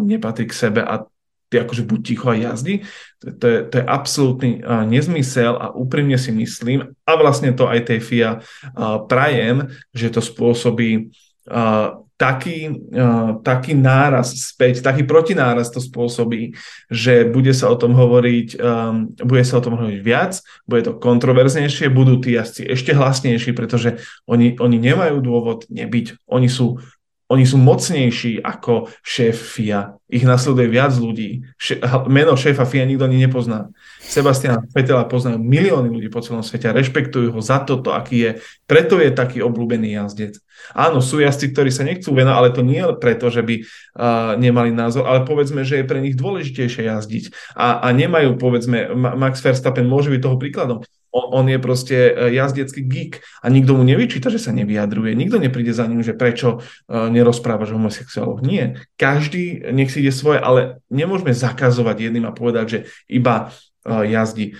nepatrí k sebe a ty akože buď ticho a jazdi. To, to, je, to je absolútny uh, nezmysel a úprimne si myslím, a vlastne to aj tej FIA uh, prajem, že to spôsobí uh, taký, uh, taký náraz späť, taký protináraz to spôsobí, že bude sa o tom hovoriť, um, bude sa o tom hovoriť viac, bude to kontroverznejšie, budú tí jazdci ešte hlasnejší, pretože oni, oni nemajú dôvod nebyť. Oni sú oni sú mocnejší ako šéf FIA. Ich nasleduje viac ľudí. Še- meno šéfa FIA nikto ani nepozná. Sebastiana Fetela poznajú milióny ľudí po celom svete a rešpektujú ho za toto, aký je. Preto je taký obľúbený jazdec. Áno, sú jazdci, ktorí sa nechcú venovať, ale to nie preto, že by uh, nemali názor, ale povedzme, že je pre nich dôležitejšie jazdiť. A, a nemajú, povedzme, Max Verstappen môže byť toho príkladom on je proste e, jazdecký geek a nikto mu nevyčíta, že sa nevyjadruje. Nikto nepríde za ním, že prečo e, nerozprávaš o homosexuáloch. Nie. Každý nech si ide svoje, ale nemôžeme zakazovať jedným a povedať, že iba e, jazdí.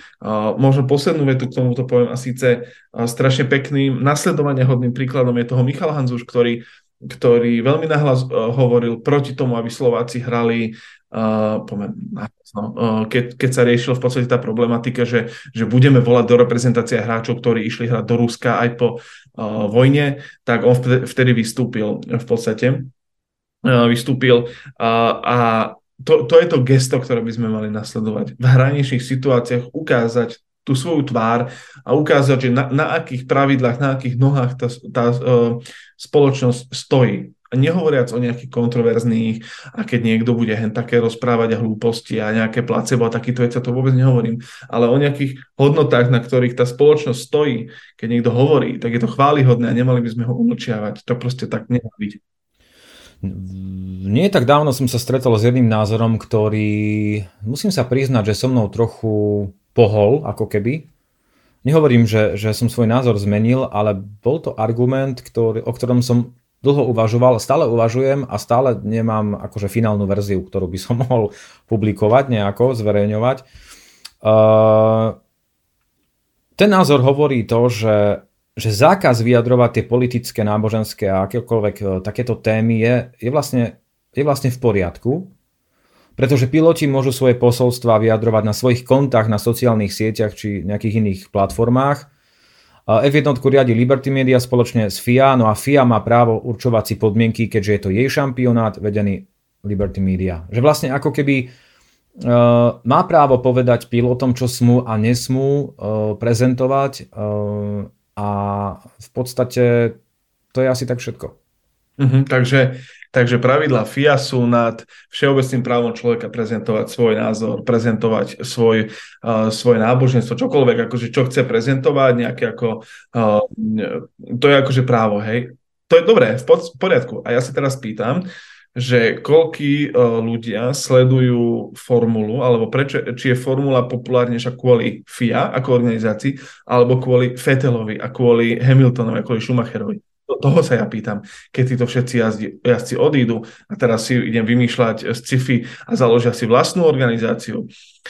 Možno poslednú vetu k tomuto poviem a síce strašne pekným, nasledovania hodným príkladom je toho Michal Hanzuš, ktorý ktorý veľmi nahlas hovoril proti tomu, aby Slováci hrali Uh, keď, sa riešila v podstate tá problematika, že, že budeme volať do reprezentácie hráčov, ktorí išli hrať do Ruska aj po vojne, tak on vtedy, vystúpil v podstate. Vystúpil a to, to je to gesto, ktoré by sme mali nasledovať. V hraničných situáciách ukázať tú svoju tvár a ukázať, že na, na akých pravidlách, na akých nohách tá, tá uh, spoločnosť stojí nehovoriac o nejakých kontroverzných, a keď niekto bude hen také rozprávať a hlúposti a nejaké placebo a takýto vec, to vôbec nehovorím, ale o nejakých hodnotách, na ktorých tá spoločnosť stojí, keď niekto hovorí, tak je to chválihodné a nemali by sme ho umlčiavať. To proste tak nemá byť. Nie tak dávno som sa stretol s jedným názorom, ktorý, musím sa priznať, že so mnou trochu pohol, ako keby. Nehovorím, že, že som svoj názor zmenil, ale bol to argument, ktorý, o ktorom som dlho uvažoval, stále uvažujem a stále nemám akože finálnu verziu, ktorú by som mohol publikovať nejako, zverejňovať. Uh, ten názor hovorí to, že, že zákaz vyjadrovať tie politické, náboženské a akékoľvek uh, takéto témy je, je, vlastne, je vlastne v poriadku, pretože piloti môžu svoje posolstva vyjadrovať na svojich kontách na sociálnych sieťach či nejakých iných platformách F1 riadi Liberty Media spoločne s FIA, no a FIA má právo určovať si podmienky, keďže je to jej šampionát vedený Liberty Media. Že vlastne ako keby uh, má právo povedať pilotom, čo smú a nesmú uh, prezentovať uh, a v podstate to je asi tak všetko. Uh-huh, takže Takže pravidla FIA sú nad všeobecným právom človeka prezentovať svoj názor, prezentovať svoj, uh, svoje náboženstvo, čokoľvek, akože čo chce prezentovať, nejaké ako, uh, to je akože právo, hej. To je dobré, v poriadku. A ja sa teraz pýtam, že koľký uh, ľudia sledujú formulu, alebo prečo, či je formula populárnejšia kvôli FIA ako organizácii, alebo kvôli Fetelovi a kvôli Hamiltonovi a kvôli Schumacherovi toho sa ja pýtam, keď títo všetci jazdi, jazdci odídu a teraz si idem vymýšľať z sci-fi a založia si vlastnú organizáciu,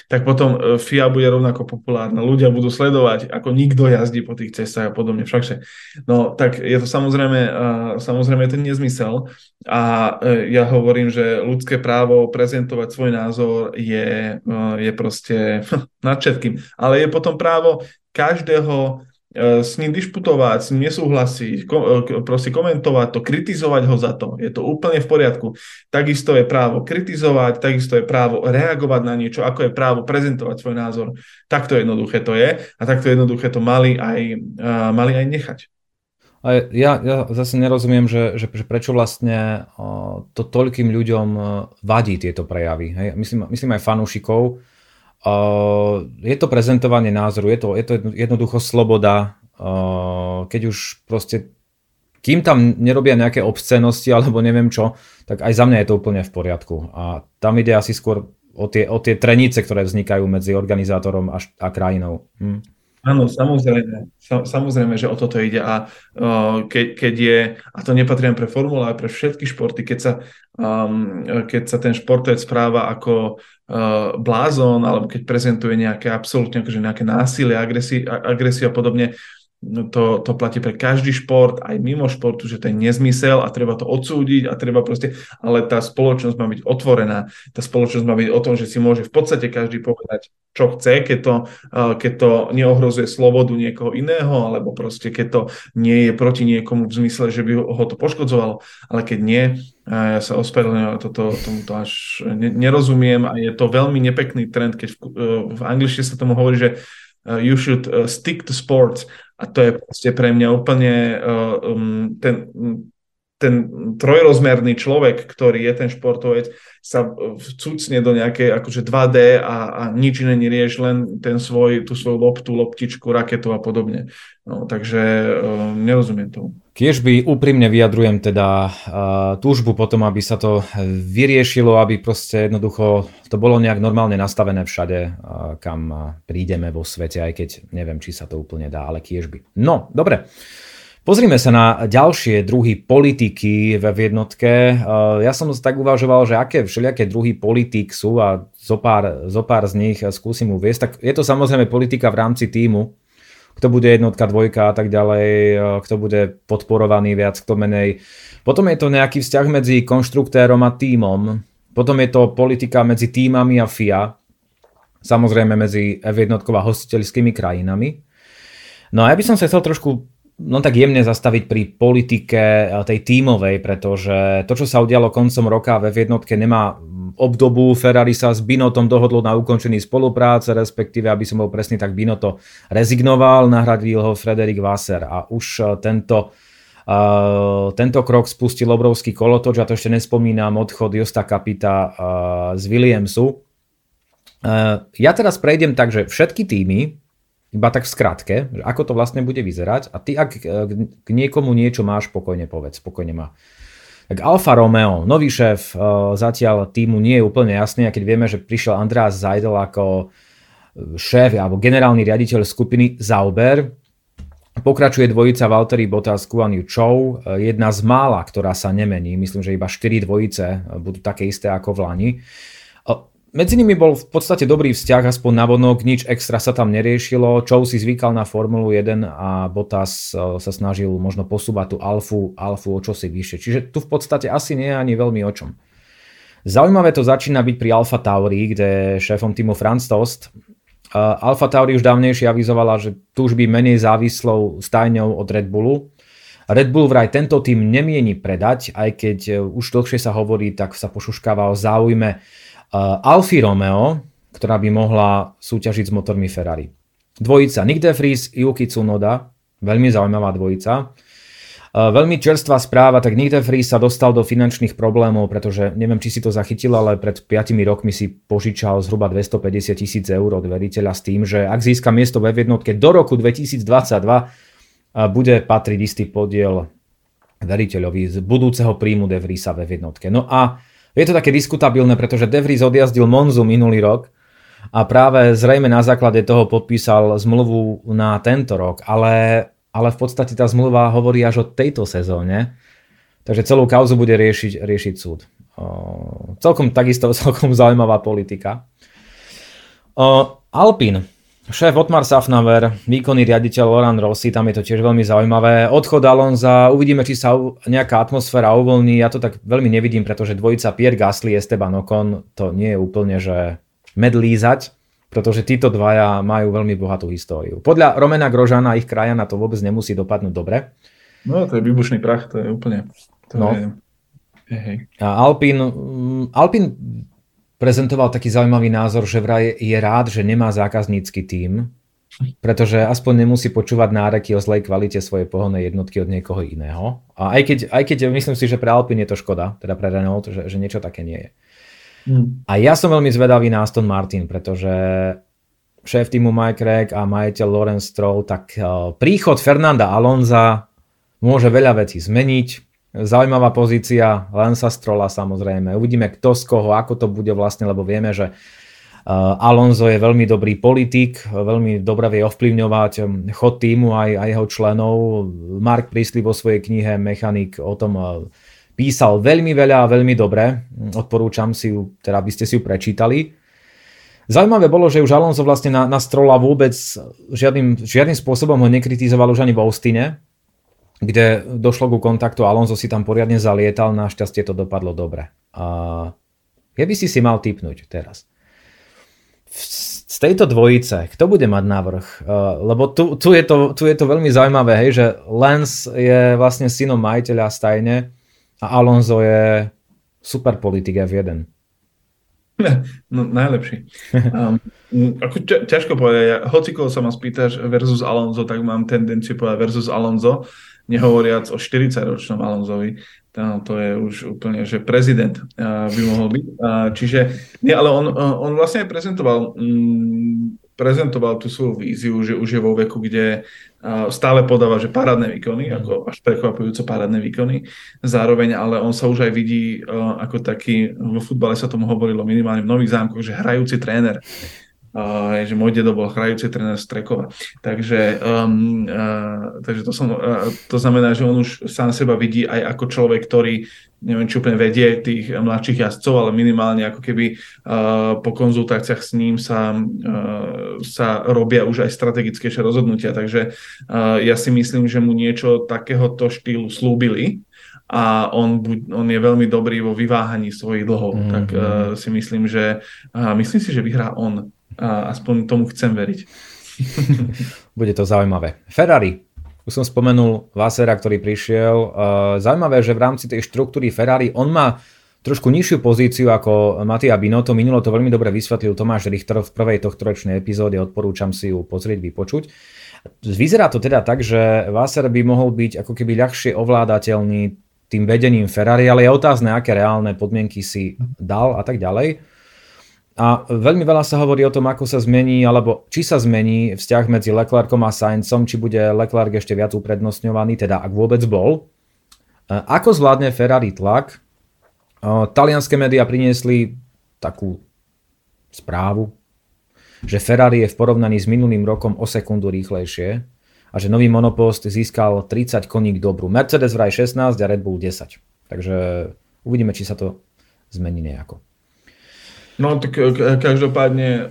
tak potom e, FIA bude rovnako populárna. Ľudia budú sledovať, ako nikto jazdí po tých cestách a podobne. Všakže, no tak je to samozrejme, samozrejme je to nezmysel a ja hovorím, že ľudské právo prezentovať svoj názor je, je proste nad všetkým. Ale je potom právo každého s ním disputovať, s ním nesúhlasiť, ko, e, proste komentovať to, kritizovať ho za to. Je to úplne v poriadku. Takisto je právo kritizovať, takisto je právo reagovať na niečo, ako je právo prezentovať svoj názor. Takto jednoduché to je a takto jednoduché to mali aj, uh, mali aj nechať. A Ja, ja zase nerozumiem, že, že, že prečo vlastne to toľkým ľuďom vadí tieto prejavy. Hej? Myslím, myslím aj fanúšikov. Je to prezentovanie názoru, je to, je to jednoducho sloboda. Keď už proste, kým tam nerobia nejaké obscenosti alebo neviem čo, tak aj za mňa je to úplne v poriadku. A tam ide asi skôr o tie, o tie trenice, ktoré vznikajú medzi organizátorom a, a krajinou. Hm. Áno, samozrejme, samozrejme, že o toto ide. A uh, keď, je, a to nepatrí pre formulu, ale pre všetky športy, keď sa, um, keď sa ten športovec správa ako uh, blázon, alebo keď prezentuje nejaké absolútne akože nejaké násilie, agresi, agresiu a podobne, to, to platí pre každý šport, aj mimo športu, že to je nezmysel a treba to odsúdiť a treba proste, ale tá spoločnosť má byť otvorená. Tá spoločnosť má byť o tom, že si môže v podstate každý povedať, čo chce, keď to, keď to neohrozuje slobodu niekoho iného, alebo proste keď to nie je proti niekomu v zmysle, že by ho to poškodzovalo. Ale keď nie, ja sa ospravedlňujem, toto, to až nerozumiem a je to veľmi nepekný trend, keď v, v angličtine sa tomu hovorí, že uh, you should uh, stick to sports a to je proste pre mňa úplne uh, um, ten, ten trojrozmerný človek, ktorý je ten športovec, sa vcucne do nejakej akože 2D a, a nič iné nerieš, len ten svoj, tú svoju loptu, loptičku, raketu a podobne. No, takže uh, nerozumiem tomu. Kiež by úprimne vyjadrujem teda uh, túžbu potom, aby sa to vyriešilo, aby proste jednoducho to bolo nejak normálne nastavené všade, uh, kam prídeme vo svete, aj keď neviem, či sa to úplne dá, ale kiež by. No, dobre. Pozrime sa na ďalšie druhy politiky v jednotke. Ja som tak uvažoval, že aké všelijaké druhy politik sú a zo pár, zo pár z nich skúsim uviesť. Tak je to samozrejme politika v rámci týmu, kto bude jednotka, dvojka a tak ďalej, kto bude podporovaný viac, kto menej. Potom je to nejaký vzťah medzi konštruktérom a týmom. Potom je to politika medzi týmami a FIA. Samozrejme medzi F1 a hostiteľskými krajinami. No a ja by som sa chcel trošku no tak jemne zastaviť pri politike eh, tej tímovej, pretože to, čo sa udialo koncom roka ve jednotke nemá obdobu. Ferrari sa s Binotom dohodlo na ukončení spolupráce, respektíve, aby som bol presný, tak Binoto rezignoval, nahradil ho Frederik Wasser a už eh, tento Uh, tento krok spustil obrovský kolotoč a to ešte nespomínam odchod Josta Kapita uh, z Williamsu. Uh, ja teraz prejdem tak, že všetky týmy, iba tak v skratke, že ako to vlastne bude vyzerať a ty ak e, k niekomu niečo máš, spokojne povedz, spokojne má. Tak Alfa Romeo, nový šéf, e, zatiaľ týmu nie je úplne jasný a keď vieme, že prišiel Andreas Seidel ako e, šéf alebo generálny riaditeľ skupiny Zauber, pokračuje dvojica Valtteri Bottas, Guan Yu Chou, jedna z mála, ktorá sa nemení, myslím, že iba 4 dvojice budú také isté ako v Lani. Medzi nimi bol v podstate dobrý vzťah, aspoň na vonok, nič extra sa tam neriešilo. Čou si zvykal na Formulu 1 a Bottas e, sa snažil možno posúvať tú Alfu, Alfu o čosi vyššie. Čiže tu v podstate asi nie je ani veľmi o čom. Zaujímavé to začína byť pri Alfa Tauri, kde šéfom týmu Franz Tost. E, Alfa Tauri už dávnejšie avizovala, že tu už by menej závislou stajňou od Red Bullu. Red Bull vraj tento tým nemieni predať, aj keď e, už dlhšie sa hovorí, tak sa pošuškáva o záujme Alfa Romeo, ktorá by mohla súťažiť s motormi Ferrari. Dvojica Nick De Vries, Yuki Tsunoda, veľmi zaujímavá dvojica. Veľmi čerstvá správa, tak Nick De sa dostal do finančných problémov, pretože neviem, či si to zachytil, ale pred 5 rokmi si požičal zhruba 250 tisíc eur od veriteľa s tým, že ak získa miesto ve jednotke do roku 2022, bude patriť istý podiel veriteľovi z budúceho príjmu De ve jednotke. No a je to také diskutabilné, pretože De odjazdil Monzu minulý rok a práve zrejme na základe toho podpísal zmluvu na tento rok, ale, ale v podstate tá zmluva hovorí až o tejto sezóne, takže celú kauzu bude riešiť, riešiť súd. O, celkom takisto celkom zaujímavá politika. O, Alpin. Šéf Otmar Safnaver, výkonný riaditeľ Loran Rossi, tam je to tiež veľmi zaujímavé. Odchod Alonza, uvidíme, či sa nejaká atmosféra uvoľní. Ja to tak veľmi nevidím, pretože dvojica Pierre Gasly, Esteban Ocon, to nie je úplne, že medlízať, pretože títo dvaja majú veľmi bohatú históriu. Podľa Romena Grožana ich krajana to vôbec nemusí dopadnúť dobre. No, to je výbušný prach, to je úplne... To no. je... Hej, hej. A Alpin, Alpin prezentoval taký zaujímavý názor, že vraj je rád, že nemá zákaznícky tím, pretože aspoň nemusí počúvať náreky o zlej kvalite svojej pohonnej jednotky od niekoho iného. A aj keď, aj keď myslím si, že pre Alpine je to škoda, teda pre Renault, že, že niečo také nie je. Hmm. A ja som veľmi zvedavý na Aston Martin, pretože šéf týmu Mike Craig a majiteľ Lawrence Stroll, tak príchod Fernanda Alonza môže veľa vecí zmeniť. Zaujímavá pozícia Lensa Strolla samozrejme. Uvidíme kto z koho, ako to bude vlastne, lebo vieme, že Eh, Alonso je veľmi dobrý politik, veľmi dobre vie ovplyvňovať hm, chod týmu aj, aj jeho členov. Mark Priestley vo svojej knihe Mechanik o tom eh, písal veľmi veľa a veľmi dobre. Odporúčam si ju, teda by ste si ju prečítali. Zaujímavé bolo, že už Alonso vlastne na, na Strola vôbec žiadnym, žiadnym spôsobom ho nekritizoval už ani v Austine, kde došlo ku kontaktu, Alonso si tam poriadne zalietal, našťastie to dopadlo dobre. A ja by si si mal typnúť teraz z tejto dvojice, kto bude mať návrh? Uh, lebo tu, tu, je to, tu je to veľmi zaujímavé, hej, že Lance je vlastne synom majiteľa stajne a Alonso je super politik F1. No, najlepší. Um, ako ťažko povedať, ja, hoci koho sa ma spýtaš versus Alonso, tak mám tendenciu povedať versus Alonso, nehovoriac o 40-ročnom Alonsovi, to, je už úplne, že prezident by mohol byť. Čiže, nie, ale on, on vlastne aj prezentoval, mm, prezentoval tú svoju víziu, že už je vo veku, kde stále podáva, že parádne výkony, mhm. ako až prekvapujúco parádne výkony, zároveň, ale on sa už aj vidí ako taký, vo futbale sa tomu hovorilo minimálne v Nových zámkoch, že hrajúci tréner Uh, že môj dedo bol hrajúci tréner Strekova. Takže, um, uh, takže to, som, uh, to znamená, že on už sám seba vidí aj ako človek, ktorý neviem, či úplne vedie tých mladších jazdcov, ale minimálne ako keby uh, po konzultáciách s ním sa, uh, sa robia už aj strategickejšie rozhodnutia. Takže uh, ja si myslím, že mu niečo takéhoto štýlu slúbili, a on, on je veľmi dobrý vo vyváhaní svojich dlhov, mm-hmm. tak uh, si myslím, že uh, myslím si, že vyhrá on a aspoň tomu chcem veriť. Bude to zaujímavé. Ferrari. Už som spomenul Vasera, ktorý prišiel. Zaujímavé, že v rámci tej štruktúry Ferrari on má trošku nižšiu pozíciu ako Matia Binotto. Minulo to veľmi dobre vysvetlil Tomáš Richter v prvej tohto ročnej epizóde. Odporúčam si ju pozrieť, vypočuť. Vyzerá to teda tak, že Vaser by mohol byť ako keby ľahšie ovládateľný tým vedením Ferrari, ale je otázne, aké reálne podmienky si dal a tak ďalej. A veľmi veľa sa hovorí o tom, ako sa zmení, alebo či sa zmení vzťah medzi Leclercom a Saincom, či bude Leclerc ešte viac uprednostňovaný, teda ak vôbec bol. Ako zvládne Ferrari tlak? Talianské médiá priniesli takú správu, že Ferrari je v porovnaní s minulým rokom o sekundu rýchlejšie a že nový monopost získal 30 koní k dobru. Mercedes vraj 16 a Red Bull 10. Takže uvidíme, či sa to zmení nejako. No tak e, každopádne, e,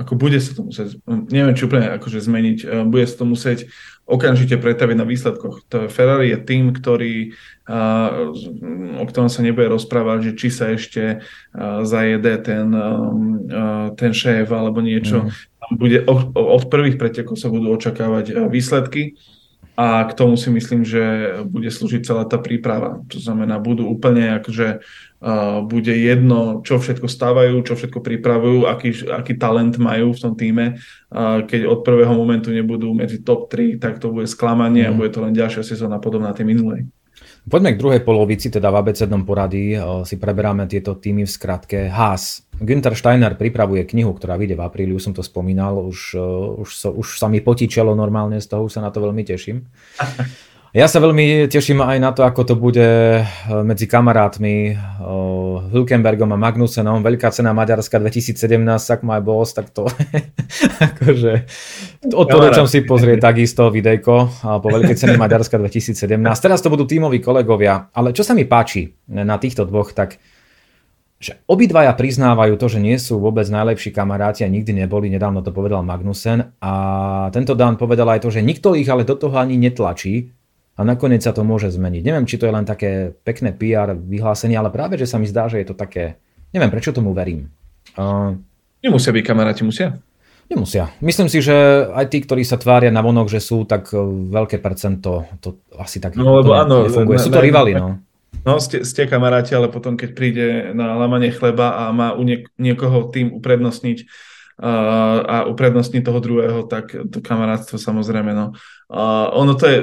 ako bude sa to musieť, neviem či úplne akože zmeniť, e, bude sa to musieť okamžite pretaviť na výsledkoch. To Ferrari je tým, ktorý, o ktorom sa nebude rozprávať, že či sa ešte zajede ten, ten šéf alebo niečo. Mm. Bude, od prvých pretekov sa budú očakávať výsledky a k tomu si myslím, že bude slúžiť celá tá príprava. To znamená, budú úplne akože bude jedno, čo všetko stávajú, čo všetko pripravujú, aký, aký talent majú v tom týme. Keď od prvého momentu nebudú medzi top 3, tak to bude sklamanie mm. a mhm. bude to len ďalšia sezóna podobná tej minulej. Poďme k druhej polovici, teda v abecednom poradí si preberáme tieto týmy v skratke. Haas. Günther Steiner pripravuje knihu, ktorá vyjde v apríli, už som to spomínal, už, už, so, už sa mi potíčelo normálne, z toho už sa na to veľmi teším. Ja sa veľmi teším aj na to, ako to bude eh, medzi kamarátmi uh, Hülkenbergom a Magnusenom. Veľká cena Maďarska 2017, ak má boss, tak to akože odporúčam si pozrieť takisto videjko po veľkej cene Maďarska 2017. Teraz to budú tímoví kolegovia, ale čo sa mi páči na týchto dvoch, tak že obidvaja priznávajú to, že nie sú vôbec najlepší kamaráti a nikdy neboli, nedávno to povedal Magnusen a tento Dan povedal aj to, že nikto ich ale do toho ani netlačí, a nakoniec sa to môže zmeniť. Neviem, či to je len také pekné PR vyhlásenie, ale práve, že sa mi zdá, že je to také, neviem, prečo tomu verím. Uh, Nemusia byť kamaráti, musia? Nemusia. Myslím si, že aj tí, ktorí sa tvária na vonok, že sú, tak e, veľké percento to asi tak no, lebo áno, nefunguje. Sú to rivali, no. No, ste, ste kamaráti, ale potom, keď príde na lamanie chleba a má u niek- niekoho tým uprednostniť a uprednostní toho druhého, tak to kamarátstvo samozrejme. No. Uh, ono to je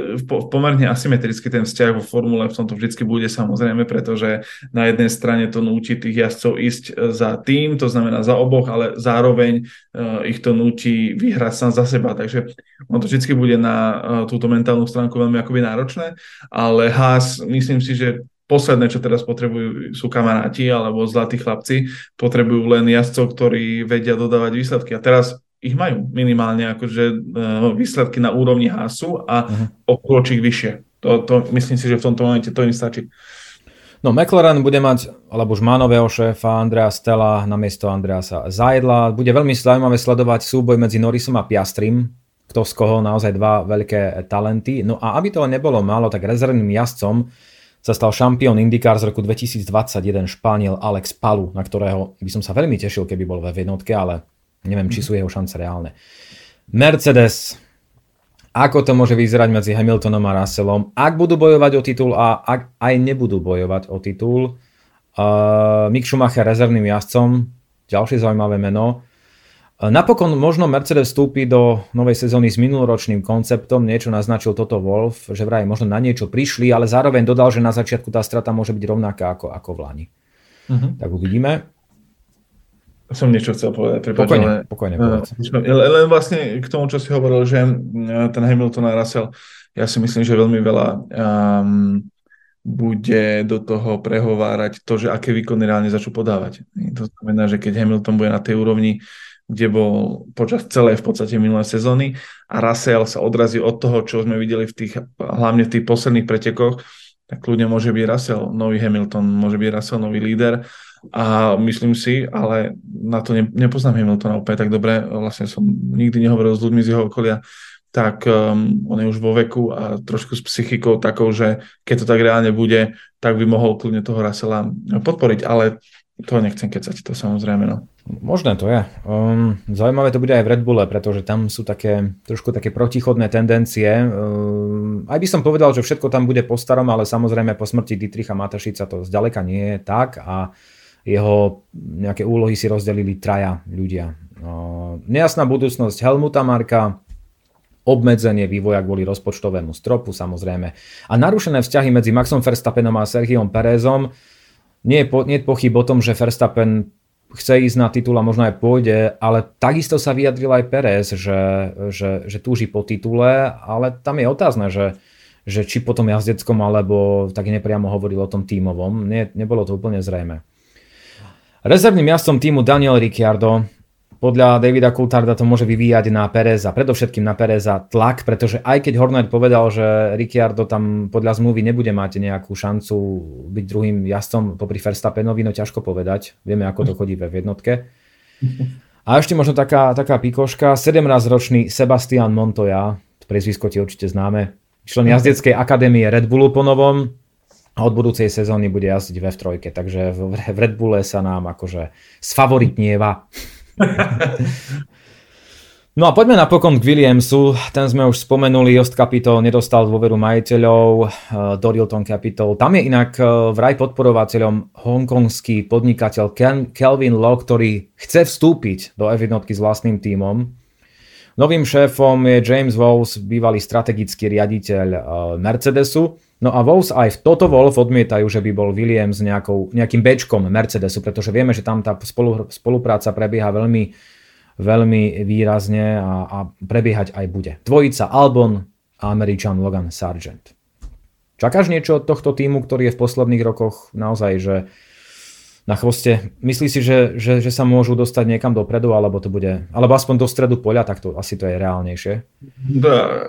pomerne asymetricky ten vzťah vo formule, v tomto vždycky bude samozrejme, pretože na jednej strane to núti tých jazdcov ísť e, za tým, to znamená za oboch, ale zároveň uh, ich to núti vyhrať sám za seba, takže ono to vždycky bude na uh, túto mentálnu stránku veľmi akoby náročné, ale Haas, myslím si, že posledné, čo teraz potrebujú, sú kamaráti alebo zlatí chlapci, potrebujú len jazdcov, ktorí vedia dodávať výsledky. A teraz ich majú minimálne akože uh, výsledky na úrovni hasu a uh-huh. o kročík vyššie. To, to, myslím si, že v tomto momente to im stačí. No McLaren bude mať, alebo už má nového šéfa Andrea Stella na miesto Andreasa Zajdla. Bude veľmi zaujímavé sledovať súboj medzi Norrisom a Piastrim, kto z koho naozaj dva veľké talenty. No a aby to nebolo málo, tak rezervným jazdcom sa stal šampión IndyCar z roku 2021 Španiel Alex Palu, na ktorého by som sa veľmi tešil, keby bol ve jednotke, ale neviem, či sú jeho šance reálne. Mercedes, ako to môže vyzerať medzi Hamiltonom a Russellom, ak budú bojovať o titul a ak aj nebudú bojovať o titul. Uh, Mick Schumacher rezervným jazdcom, ďalšie zaujímavé meno. Napokon možno Mercedes vstúpi do novej sezóny s minuloročným konceptom, niečo naznačil toto Wolf, že vraj možno na niečo prišli, ale zároveň dodal, že na začiatku tá strata môže byť rovnaká ako, ako v Lani. Uh-huh. Tak uvidíme. Som niečo chcel povedať. Prepáč, pokojne, ale, pokojne uh, len vlastne k tomu, čo si hovoril, že uh, ten Hamilton a Russell, ja si myslím, že veľmi veľa um, bude do toho prehovárať to, že aké výkony reálne začnú podávať. To znamená, že keď Hamilton bude na tej úrovni, kde bol počas celej v podstate minulé sezóny a Russell sa odrazí od toho, čo sme videli v tých, hlavne v tých posledných pretekoch, tak kľudne môže byť Russell nový Hamilton, môže byť Russell nový líder a myslím si, ale na to ne, nepoznám Hamiltona úplne tak dobre, vlastne som nikdy nehovoril s ľuďmi z jeho okolia, tak um, on je už vo veku a trošku s psychikou takou, že keď to tak reálne bude, tak by mohol kľudne toho Russella podporiť, ale to nechcem kecať, to samozrejme. No. Možné to je. Um, zaujímavé to bude aj v Red Bulle, pretože tam sú také trošku také protichodné tendencie. Um, aj by som povedal, že všetko tam bude po starom, ale samozrejme po smrti Dietricha Matašica to zďaleka nie je tak a jeho nejaké úlohy si rozdelili traja ľudia. Uh, nejasná budúcnosť Helmuta Marka, obmedzenie vývoja kvôli rozpočtovému stropu samozrejme a narušené vzťahy medzi Maxom Verstappenom a Sergiom Perezom. Nie je, po, nie je pochyb o tom, že Verstappen chce ísť na titul a možno aj pôjde, ale takisto sa vyjadril aj Perez, že, že, že túži po titule, ale tam je otázne, že, že či po tom jazdeckom, alebo tak nepriamo hovoril o tom tímovom, Nie, nebolo to úplne zrejme. Rezervným jazdcom týmu Daniel Ricciardo podľa Davida Coultharda to môže vyvíjať na Pereza, predovšetkým na Pereza tlak, pretože aj keď Horner povedal, že Ricciardo tam podľa zmluvy nebude mať nejakú šancu byť druhým jazdcom popri Verstappenovi, no ťažko povedať. Vieme, ako to chodí ve jednotke. A ešte možno taká, taká pikoška, 17 ročný Sebastian Montoya, prezvisko ti určite známe, člen jazdeckej akadémie Red Bullu po novom, a od budúcej sezóny bude jazdiť v F3, takže v Red Bulle sa nám akože sfavoritnieva. No a poďme napokon k Williamsu. Ten sme už spomenuli, Jost Capital nedostal dôveru majiteľov, eh, Dorilton Capital. Tam je inak eh, vraj podporovateľom hongkongský podnikateľ Kelvin Law, ktorý chce vstúpiť do F1 s vlastným tímom. Novým šéfom je James Wolf, bývalý strategický riaditeľ eh, Mercedesu. No a Wolves aj v toto Wolf odmietajú, že by bol Williams nejakou, nejakým bečkom Mercedesu, pretože vieme, že tam tá spolu, spolupráca prebieha veľmi, veľmi výrazne a, a prebiehať aj bude. Dvojica Albon a Američan Logan Sargent. Čakáš niečo od tohto týmu, ktorý je v posledných rokoch naozaj, že na chvoste. Myslíš si, že, že, že sa môžu dostať niekam dopredu, alebo to bude, alebo aspoň do stredu poľa, tak to asi to je reálnejšie?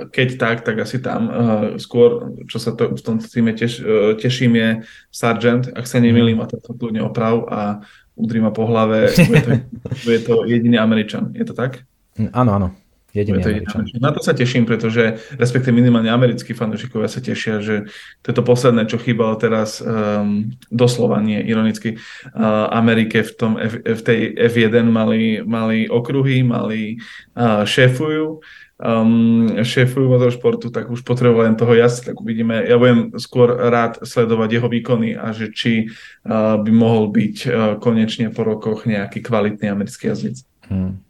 Keď tak, tak asi tam. Uh, skôr, čo sa to v tom týme teš, uh, teším, je Sargent, ak sa nemýlim, a to kľudne oprav a udri ma po hlave, bude to, bude to jediný Američan. Je to tak? Áno, áno. Jediný to Američan. Na to sa teším, pretože respektíve minimálne americkí fanúšikovia sa tešia, že to je to posledné, čo chýbalo teraz um, doslova, nie ironicky, uh, Amerike v, tom F, v tej F1 mali, mali okruhy, mali uh, šéfujú, um, šéfujú motoršportu, tak už potreboval len toho jazd, tak uvidíme. Ja budem skôr rád sledovať jeho výkony a že či uh, by mohol byť uh, konečne po rokoch nejaký kvalitný americký jazdec. Hmm.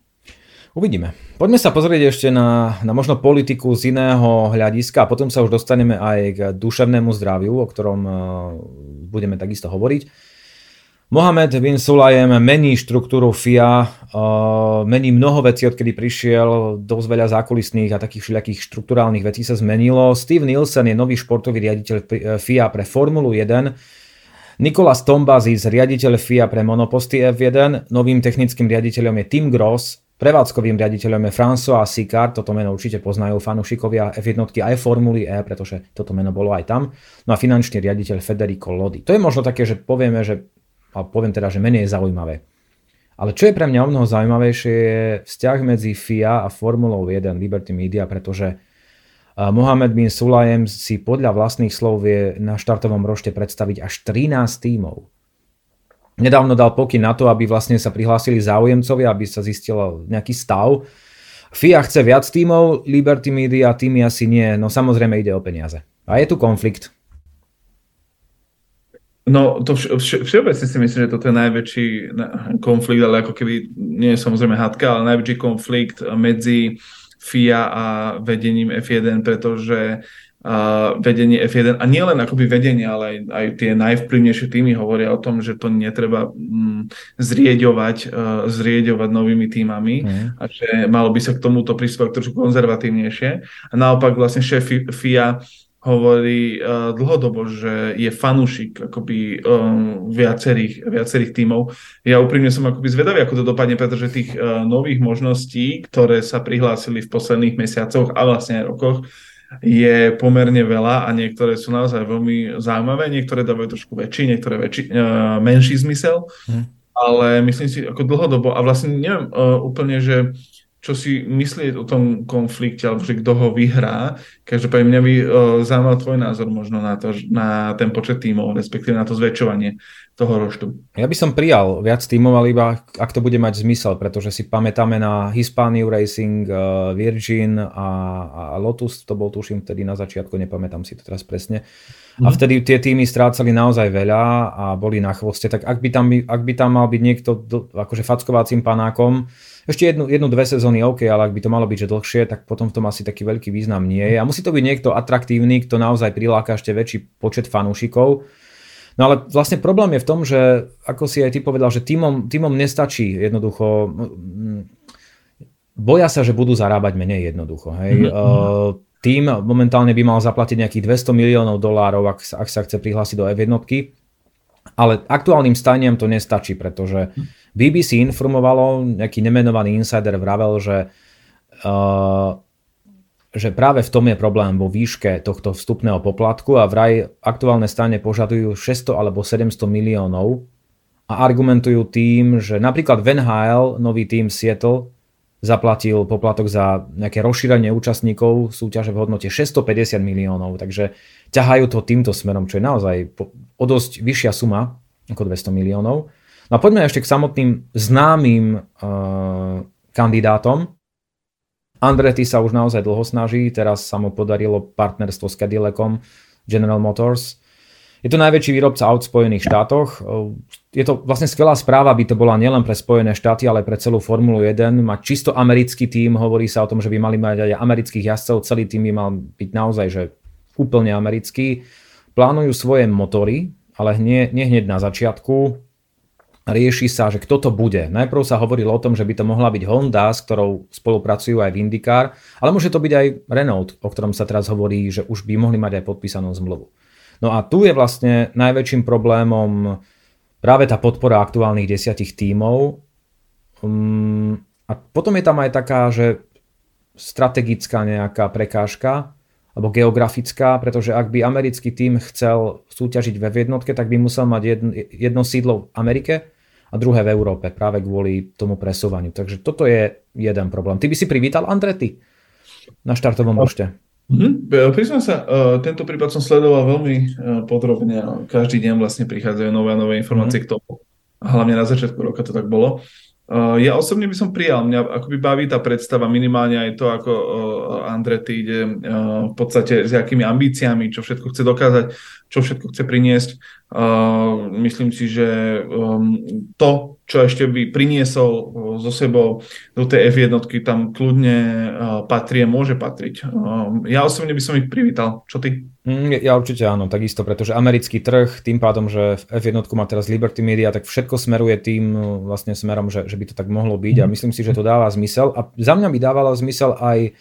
Uvidíme. Poďme sa pozrieť ešte na, na možno politiku z iného hľadiska a potom sa už dostaneme aj k duševnému zdraviu, o ktorom uh, budeme takisto hovoriť. Mohamed bin Sulajem mení štruktúru FIA, uh, mení mnoho vecí, odkedy prišiel, dosť veľa zákulisných a takých všelijakých štruktúrálnych vecí sa zmenilo. Steve Nielsen je nový športový riaditeľ FIA pre Formulu 1. Nikolas Tombazis, riaditeľ FIA pre monoposty F1. Novým technickým riaditeľom je Tim Gross, Prevádzkovým riaditeľom je François Sicard, toto meno určite poznajú fanúšikovia F1 aj Formuly E, pretože toto meno bolo aj tam. No a finančný riaditeľ Federico Lodi. To je možno také, že povieme, že, a poviem teda, že menej je zaujímavé. Ale čo je pre mňa o mnoho zaujímavejšie je vzťah medzi FIA a Formulou 1 Liberty Media, pretože Mohamed bin Sulajem si podľa vlastných slov vie na štartovom rošte predstaviť až 13 tímov nedávno dal pokyn na to, aby vlastne sa prihlásili záujemcovi, aby sa zistil nejaký stav. FIA chce viac tímov, Liberty Media týmy asi nie, no samozrejme ide o peniaze. A je tu konflikt. No, to vš- všeobecne si myslím, že toto je najväčší konflikt, ale ako keby, nie je samozrejme hádka, ale najväčší konflikt medzi FIA a vedením F1, pretože uh, vedenie F1 a nielen akoby vedenie, ale aj, aj tie najvplyvnejšie týmy hovoria o tom, že to netreba mm, zrieďovať, uh, zrieďovať novými týmami mm. a že malo by sa k tomuto pristúpať trošku konzervatívnejšie. A naopak vlastne šéf FIA hovorí uh, dlhodobo, že je fanúšik akoby um, viacerých, viacerých tímov. Ja úprimne som akoby zvedavý, ako to dopadne, pretože tých uh, nových možností, ktoré sa prihlásili v posledných mesiacoch a vlastne aj rokoch, je pomerne veľa a niektoré sú naozaj veľmi zaujímavé, niektoré dávajú trošku väčší, niektoré väčší, uh, menší zmysel, hmm. ale myslím si ako dlhodobo a vlastne neviem uh, úplne, že čo si myslieť o tom konflikte, alebo že kto ho vyhrá. Každopádne mňa by uh, zaujímal tvoj názor možno na, to, na ten počet tímov, respektíve na to zväčšovanie toho roštu. Ja by som prijal viac tímov, ale iba ak to bude mať zmysel, pretože si pamätáme na Hispaniu Racing, uh, Virgin a, a Lotus, to bol tuším vtedy na začiatku, nepamätám si to teraz presne. A mhm. vtedy tie týmy strácali naozaj veľa a boli na chvoste, tak ak by tam, ak by tam mal byť niekto do, akože fackovacím panákom, ešte jednu, jednu, dve sezóny OK, ale ak by to malo byť že dlhšie, tak potom v tom asi taký veľký význam nie je. A musí to byť niekto atraktívny, kto naozaj priláka ešte väčší počet fanúšikov. No ale vlastne problém je v tom, že ako si aj ty povedal, že týmom, týmom nestačí jednoducho mm, boja sa, že budú zarábať menej jednoducho. Hej. Mm-hmm. Tým momentálne by mal zaplatiť nejakých 200 miliónov dolárov, ak, ak sa chce prihlásiť do F1. Ale aktuálnym staniam to nestačí, pretože BBC informovalo, nejaký nemenovaný insider vravel, že, uh, že práve v tom je problém vo výške tohto vstupného poplatku a vraj aktuálne stane požadujú 600 alebo 700 miliónov a argumentujú tým, že napríklad Van Hale, nový tým Seattle, zaplatil poplatok za nejaké rozšírenie účastníkov súťaže v hodnote 650 miliónov, takže ťahajú to týmto smerom, čo je naozaj o dosť vyššia suma ako 200 miliónov. No a poďme ešte k samotným známym uh, kandidátom. Andretti sa už naozaj dlho snaží, teraz sa mu podarilo partnerstvo s Cadillacom, General Motors. Je to najväčší výrobca aut v Spojených štátoch. Je to vlastne skvelá správa, by to bola nielen pre Spojené štáty, ale pre celú Formulu 1. Má čisto americký tím, hovorí sa o tom, že by mali mať aj amerických jazdcov, celý tým by mal byť naozaj že úplne americký. Plánujú svoje motory, ale nie, nie hneď na začiatku rieši sa, že kto to bude. Najprv sa hovorilo o tom, že by to mohla byť Honda, s ktorou spolupracujú aj v ale môže to byť aj Renault, o ktorom sa teraz hovorí, že už by mohli mať aj podpísanú zmluvu. No a tu je vlastne najväčším problémom práve tá podpora aktuálnych desiatich tímov. Um, a potom je tam aj taká, že strategická nejaká prekážka, alebo geografická, pretože ak by americký tím chcel súťažiť ve jednotke, tak by musel mať jedno, jedno sídlo v Amerike a druhé v Európe, práve kvôli tomu presúvaniu. Takže toto je jeden problém. Ty by si privítal Andretti na štartovom rošte? Mm-hmm. Priznám sa, uh, tento prípad som sledoval veľmi uh, podrobne. Každý deň vlastne prichádzajú nové a nové informácie mm-hmm. k tomu. A hlavne na začiatku roka to tak bolo. Uh, ja osobne by som prijal, mňa akoby baví tá predstava, minimálne aj to, ako uh, Andretti ide uh, v podstate s akými ambíciami, čo všetko chce dokázať, čo všetko chce priniesť. Uh, myslím si, že um, to, čo ešte by priniesol so sebou do tej F1, tam kľudne uh, patrí a môže patriť. Uh, ja osobne by som ich privítal. Čo ty? Mm, ja určite áno, takisto, pretože americký trh, tým pádom, že F1 má teraz Liberty Media, tak všetko smeruje tým vlastne smerom, že, že by to tak mohlo byť a mhm. myslím si, že to dáva zmysel. A za mňa by dávalo zmysel aj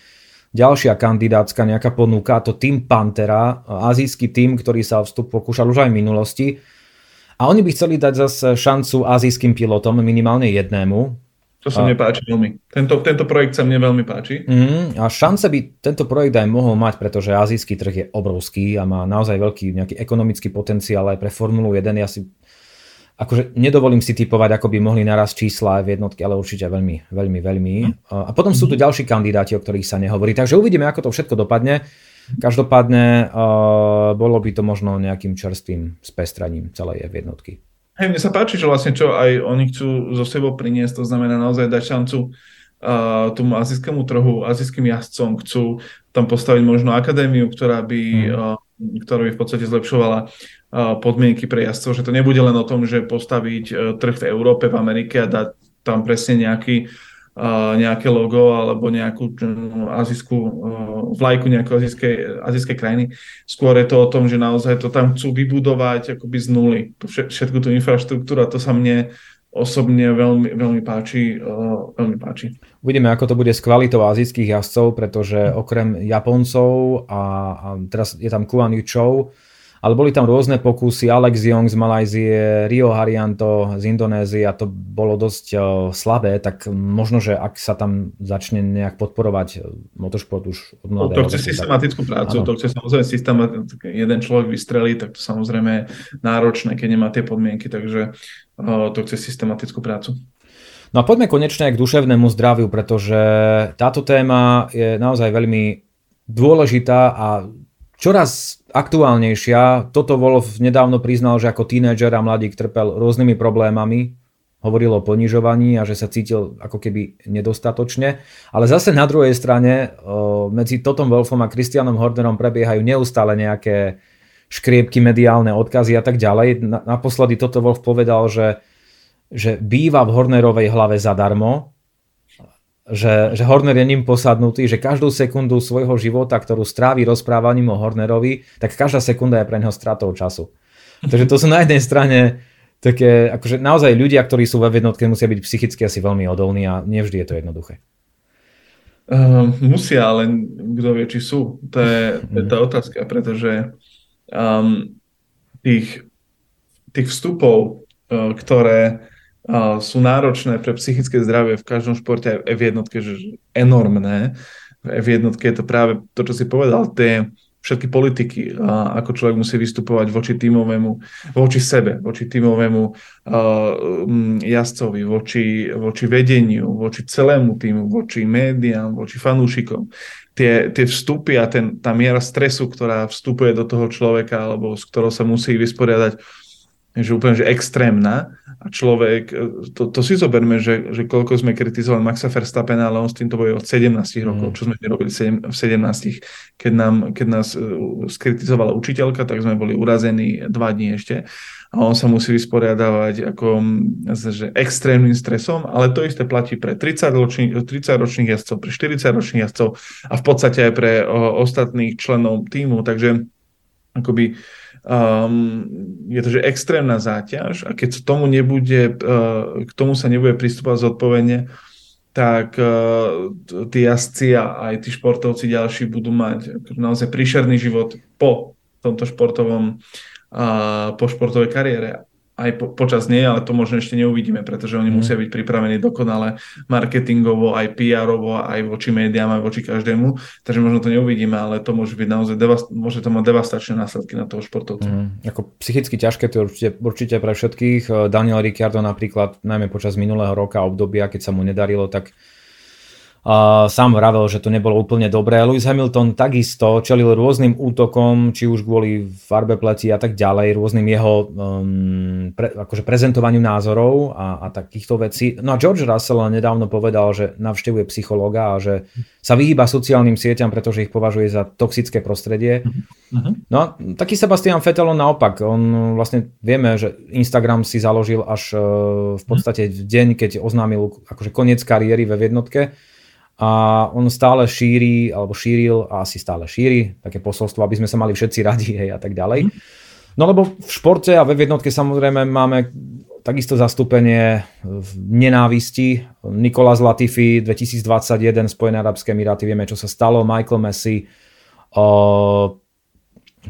ďalšia kandidátska nejaká ponuka, to Team Pantera, azijský tým, ktorý sa vstup pokúšal už aj v minulosti. A oni by chceli dať zase šancu azijským pilotom, minimálne jednému. To sa mne páči veľmi. Tento, tento projekt sa mne veľmi páči. Mm, a šance by tento projekt aj mohol mať, pretože azijský trh je obrovský a má naozaj veľký nejaký ekonomický potenciál aj pre Formulu 1. Ja si akože nedovolím si typovať, ako by mohli naraz čísla v jednotke, ale určite veľmi, veľmi, veľmi. Mhm. A potom sú tu mhm. ďalší kandidáti, o ktorých sa nehovorí. Takže uvidíme, ako to všetko dopadne. Každopádne uh, bolo by to možno nejakým čerstvým spestraním celej F jednotky. Hej, mne sa páči, že vlastne čo aj oni chcú zo sebou priniesť, to znamená naozaj dať šancu uh, tomu azijskému trhu, azijským jazdcom, chcú tam postaviť možno akadémiu, ktorá by, mm. uh, ktorá by v podstate zlepšovala podmienky pre jazdcov, že to nebude len o tom, že postaviť e, trh v Európe, v Amerike a dať tam presne nejaký, nejaké logo alebo nejakú azijskú vlajku nejakej azijskej, azijskej krajiny. Skôr je to o tom, že naozaj to tam chcú vybudovať akoby z nuly. Všetku tú infraštruktúru a to sa mne osobne veľmi, veľmi páči, veľmi páči. Uvidíme, ako to bude s kvalitou azijských jazdcov, pretože okrem Japoncov a, a teraz je tam Kuan Yu Chou, ale boli tam rôzne pokusy, Alex Young z Malajzie, Rio Harianto z Indonézie a to bolo dosť uh, slabé, tak možno, že ak sa tam začne nejak podporovať e, motoršport už od mladého. To chce systematickú prácu, áno. to chce samozrejme systematickú, jeden človek vystrelí, tak to samozrejme náročné, keď nemá tie podmienky, takže uh, to chce systematickú prácu. No a poďme konečne k duševnému zdraviu, pretože táto téma je naozaj veľmi dôležitá a čoraz aktuálnejšia. Toto Wolf nedávno priznal, že ako tínedžer a mladík trpel rôznymi problémami. Hovoril o ponižovaní a že sa cítil ako keby nedostatočne. Ale zase na druhej strane medzi Totom Wolfom a Christianom Hornerom prebiehajú neustále nejaké škriepky, mediálne odkazy a tak ďalej. Naposledy Toto Wolf povedal, že, že býva v Hornerovej hlave zadarmo, že, že Horner je ním posadnutý, že každú sekundu svojho života, ktorú strávi rozprávaním o Hornerovi, tak každá sekunda je pre neho stratou času. Takže to sú na jednej strane také, akože naozaj ľudia, ktorí sú v jednotke, musia byť psychicky asi veľmi odolní a nevždy je to jednoduché. Uh, musia, ale kto vie, či sú. To je, to je tá otázka, pretože um, tých, tých vstupov, uh, ktoré sú náročné pre psychické zdravie v každom športe aj v jednotke, že enormné. V jednotke je to práve to, čo si povedal, tie všetky politiky, a ako človek musí vystupovať voči tímovému, voči sebe, voči tímovému uh, jazdcovi, voči, voči vedeniu, voči celému týmu, voči médiám, voči fanúšikom. Tie, tie vstupy a ten, tá miera stresu, ktorá vstupuje do toho človeka, alebo s ktorou sa musí vysporiadať, že úplne že extrémna a človek, e, to, to si zoberme, že, že koľko sme kritizovali Maxa Verstappena, ale on s týmto boje od 17 mm. rokov, čo sme robili v 17, keď, nám, keď nás e, skritizovala učiteľka, tak sme boli urazení dva dní ešte. A on sa musí vysporiadavať ako že extrémnym stresom, ale to isté platí pre 30, ročných, 30 ročných jazdcov, pre 40 ročných jazdcov a v podstate aj pre o, ostatných členov týmu, takže akoby um, je to že extrémna záťaž a keď tomu nebude, uh, k tomu sa nebude pristúpať zodpovedne, tak uh, tí jazdci a aj tí športovci ďalší budú mať naozaj príšerný život po tomto športovom, uh, po športovej kariére aj po, počas nej, ale to možno ešte neuvidíme, pretože oni mm. musia byť pripravení dokonale marketingovo, aj PR-ovo, aj voči médiám, aj voči každému, takže možno to neuvidíme, ale to môže byť naozaj devast- môže to mať devastačné následky na toho športovca. Mm. Ako psychicky ťažké to určite, určite pre všetkých. Eh, Daniel Ricciardo napríklad, najmä počas minulého roka obdobia, keď sa mu nedarilo, tak sám vravel, že to nebolo úplne dobré. Lewis Hamilton takisto čelil rôznym útokom, či už kvôli farbe pleti a tak ďalej, rôznym jeho um, pre, akože prezentovaniu názorov a, a takýchto vecí. No a George Russell nedávno povedal, že navštevuje psychológa a že sa vyhýba sociálnym sieťam, pretože ich považuje za toxické prostredie. Uh-huh. No a taký Sebastian Vettel naopak. On vlastne vieme, že Instagram si založil až uh, v podstate v deň, keď oznámil akože koniec kariéry ve jednotke a on stále šíri, alebo šíril a asi stále šíri také posolstvo, aby sme sa mali všetci radi hej, a tak ďalej. No lebo v športe a ve jednotke samozrejme máme takisto zastúpenie v nenávisti. Nikola Latifi 2021 Spojené arabské emiráty, vieme čo sa stalo, Michael Messi. Uh,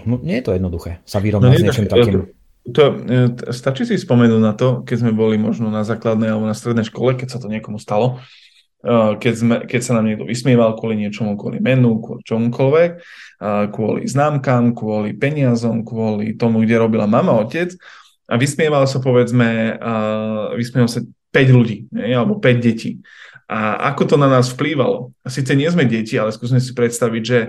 no, nie je to jednoduché sa vyrovnať no, s niečím takým. To, to, stačí si spomenúť na to, keď sme boli možno na základnej alebo na strednej škole, keď sa to niekomu stalo, keď, sme, keď sa nám niekto vysmieval kvôli niečomu, kvôli menu, kvôli čomukoľvek, kvôli známkam, kvôli peniazom, kvôli tomu, kde robila mama, otec. A vysmieval sa povedzme, vysmieval sa 5 ľudí, ne, alebo 5 detí. A ako to na nás vplývalo? A síce nie sme deti, ale skúsme si predstaviť, že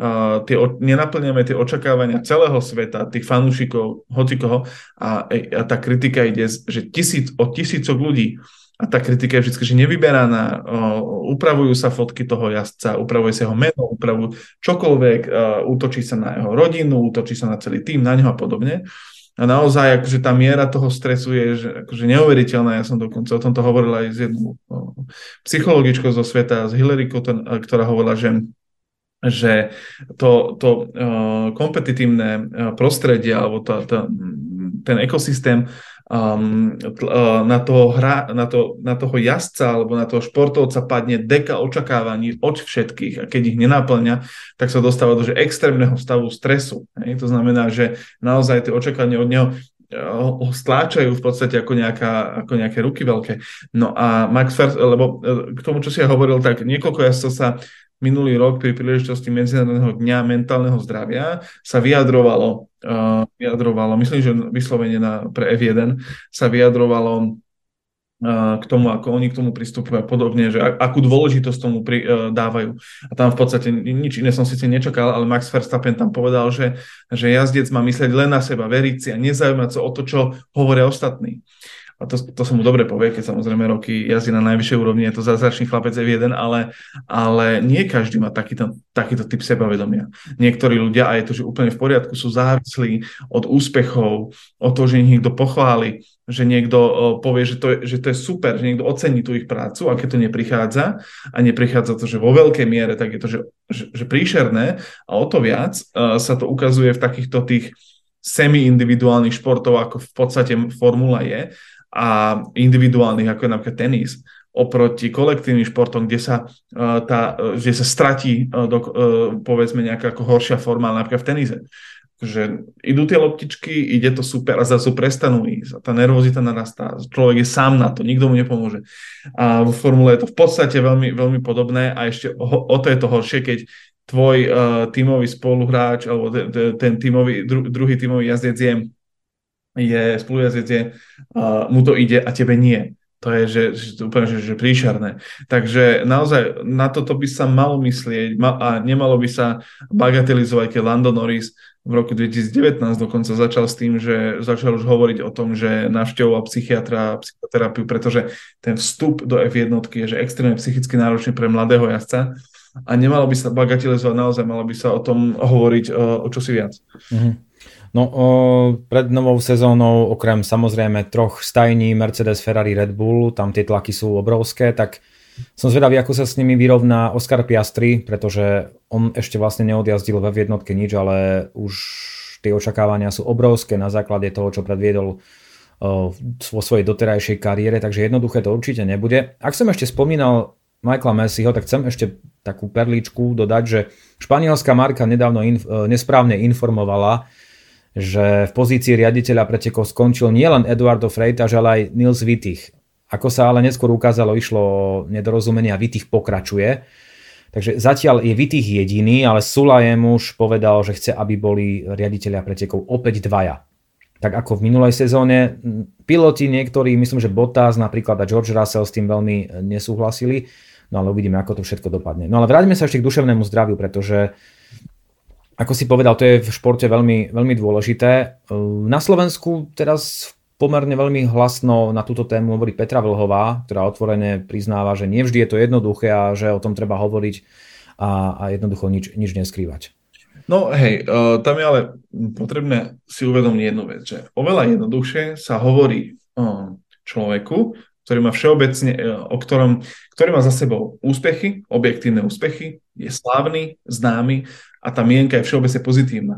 uh, tie, nenaplňame tie očakávania celého sveta, tých fanúšikov, hocikoho, a, a tá kritika ide, že tisíc, od tisícok ľudí a tá kritika je vždy že nevyberaná, upravujú sa fotky toho jazdca, upravuje sa jeho meno, upravujú čokoľvek, útočí sa na jeho rodinu, útočí sa na celý tým, na neho a podobne. A naozaj akože tá miera toho stresu je že, akože neuveriteľná. Ja som dokonca o tomto hovoril aj s jednou psychologičkou zo sveta, z Hillary Cotton, ktorá hovorila, že že to, to uh, kompetitívne prostredie alebo to, to, ten ekosystém um, uh, na, toho hra, na, to, na toho jazdca alebo na toho športovca padne deka očakávaní od všetkých a keď ich nenaplňa, tak sa dostáva do že extrémneho stavu stresu. Hej? To znamená, že naozaj tie očakávania od neho uh, ho stláčajú v podstate ako, nejaká, ako nejaké ruky veľké. No a Max Verstappen, lebo uh, k tomu, čo si ja hovoril, tak niekoľko jazdcov sa minulý rok pri príležitosti Medzinárodného dňa mentálneho zdravia sa vyjadrovalo, uh, vyjadrovalo myslím, že vyslovene na, pre F1 sa vyjadrovalo uh, k tomu, ako oni k tomu pristupujú a podobne, že akú dôležitosť tomu pri, uh, dávajú. A tam v podstate nič iné som síce nečakal, ale Max Verstappen tam povedal, že, že jazdec má myslieť len na seba, veriť si a nezaujímať sa o to, čo hovoria ostatní a to, to sa mu dobre povie, keď samozrejme roky jazdí na najvyššej úrovni, je to zázračný chlapec F1, ale, ale nie každý má takýto, takýto typ sebavedomia. Niektorí ľudia, a je to že úplne v poriadku, sú závislí od úspechov, od toho, že ich niekto pochváli, že niekto povie, že to, je, že to je super, že niekto ocení tú ich prácu a keď to neprichádza a neprichádza to, že vo veľkej miere, tak je to, že, že, že príšerné a o to viac uh, sa to ukazuje v takýchto tých semi-individuálnych športov, ako v podstate formula je, a individuálnych, ako je napríklad tenis, oproti kolektívnym športom, kde sa, uh, tá, uh, kde sa stratí uh, do, povedzme nejaká ako horšia forma, napríklad v tenise. Že idú tie loptičky, ide to super a zase prestanú ísť. A tá nervozita narastá. Človek je sám na to, nikto mu nepomôže. A v formule je to v podstate veľmi, veľmi podobné a ešte o, o to je to horšie, keď tvoj uh, tímový spoluhráč alebo ten, ten tímový, dru, druhý tímový jazdec je je spolujazdec je, uh, mu to ide a tebe nie. To je že, že, úplne že, že príšerné. Takže naozaj na toto by sa malo myslieť ma, a nemalo by sa bagatelizovať, keď Lando Norris v roku 2019 dokonca začal s tým, že začal už hovoriť o tom, že navštevoval psychiatra a psychoterapiu, pretože ten vstup do F1 je že extrémne psychicky náročný pre mladého jazdca a nemalo by sa bagatelizovať, naozaj malo by sa o tom hovoriť o, o čosi viac. Mm-hmm. No o, pred novou sezónou, okrem samozrejme troch stajní Mercedes, Ferrari, Red Bull, tam tie tlaky sú obrovské, tak som zvedavý, ako sa s nimi vyrovná Oscar Piastri, pretože on ešte vlastne neodjazdil ve jednotke nič, ale už tie očakávania sú obrovské na základe toho, čo predviedol vo svojej doterajšej kariére, takže jednoduché to určite nebude. Ak som ešte spomínal Michaela Messiho, tak chcem ešte takú perličku dodať, že španielská marka nedávno inf- nesprávne informovala, že v pozícii riaditeľa pretekov skončil nielen Eduardo Freitas, ale aj Nils Wittich. Ako sa ale neskôr ukázalo, išlo o nedorozumenie a Wittich pokračuje. Takže zatiaľ je Wittich jediný, ale Sulajem už povedal, že chce, aby boli riaditeľia pretekov opäť dvaja. Tak ako v minulej sezóne, piloti niektorí, myslím, že Bottas napríklad a George Russell s tým veľmi nesúhlasili. No ale uvidíme, ako to všetko dopadne. No ale vráťme sa ešte k duševnému zdraviu, pretože ako si povedal, to je v športe veľmi, veľmi dôležité. Na Slovensku teraz pomerne veľmi hlasno na túto tému hovorí Petra Vlhová, ktorá otvorene priznáva, že nevždy je to jednoduché a že o tom treba hovoriť a, a jednoducho nič, nič neskrývať. No hej, uh, tam je ale potrebné si uvedomiť jednu vec, že oveľa jednoduchšie sa hovorí uh, človeku, ktorý má všeobecne, uh, o ktorom, ktorý má za sebou úspechy, objektívne úspechy, je slávny, známy a tá mienka je všeobecne pozitívna.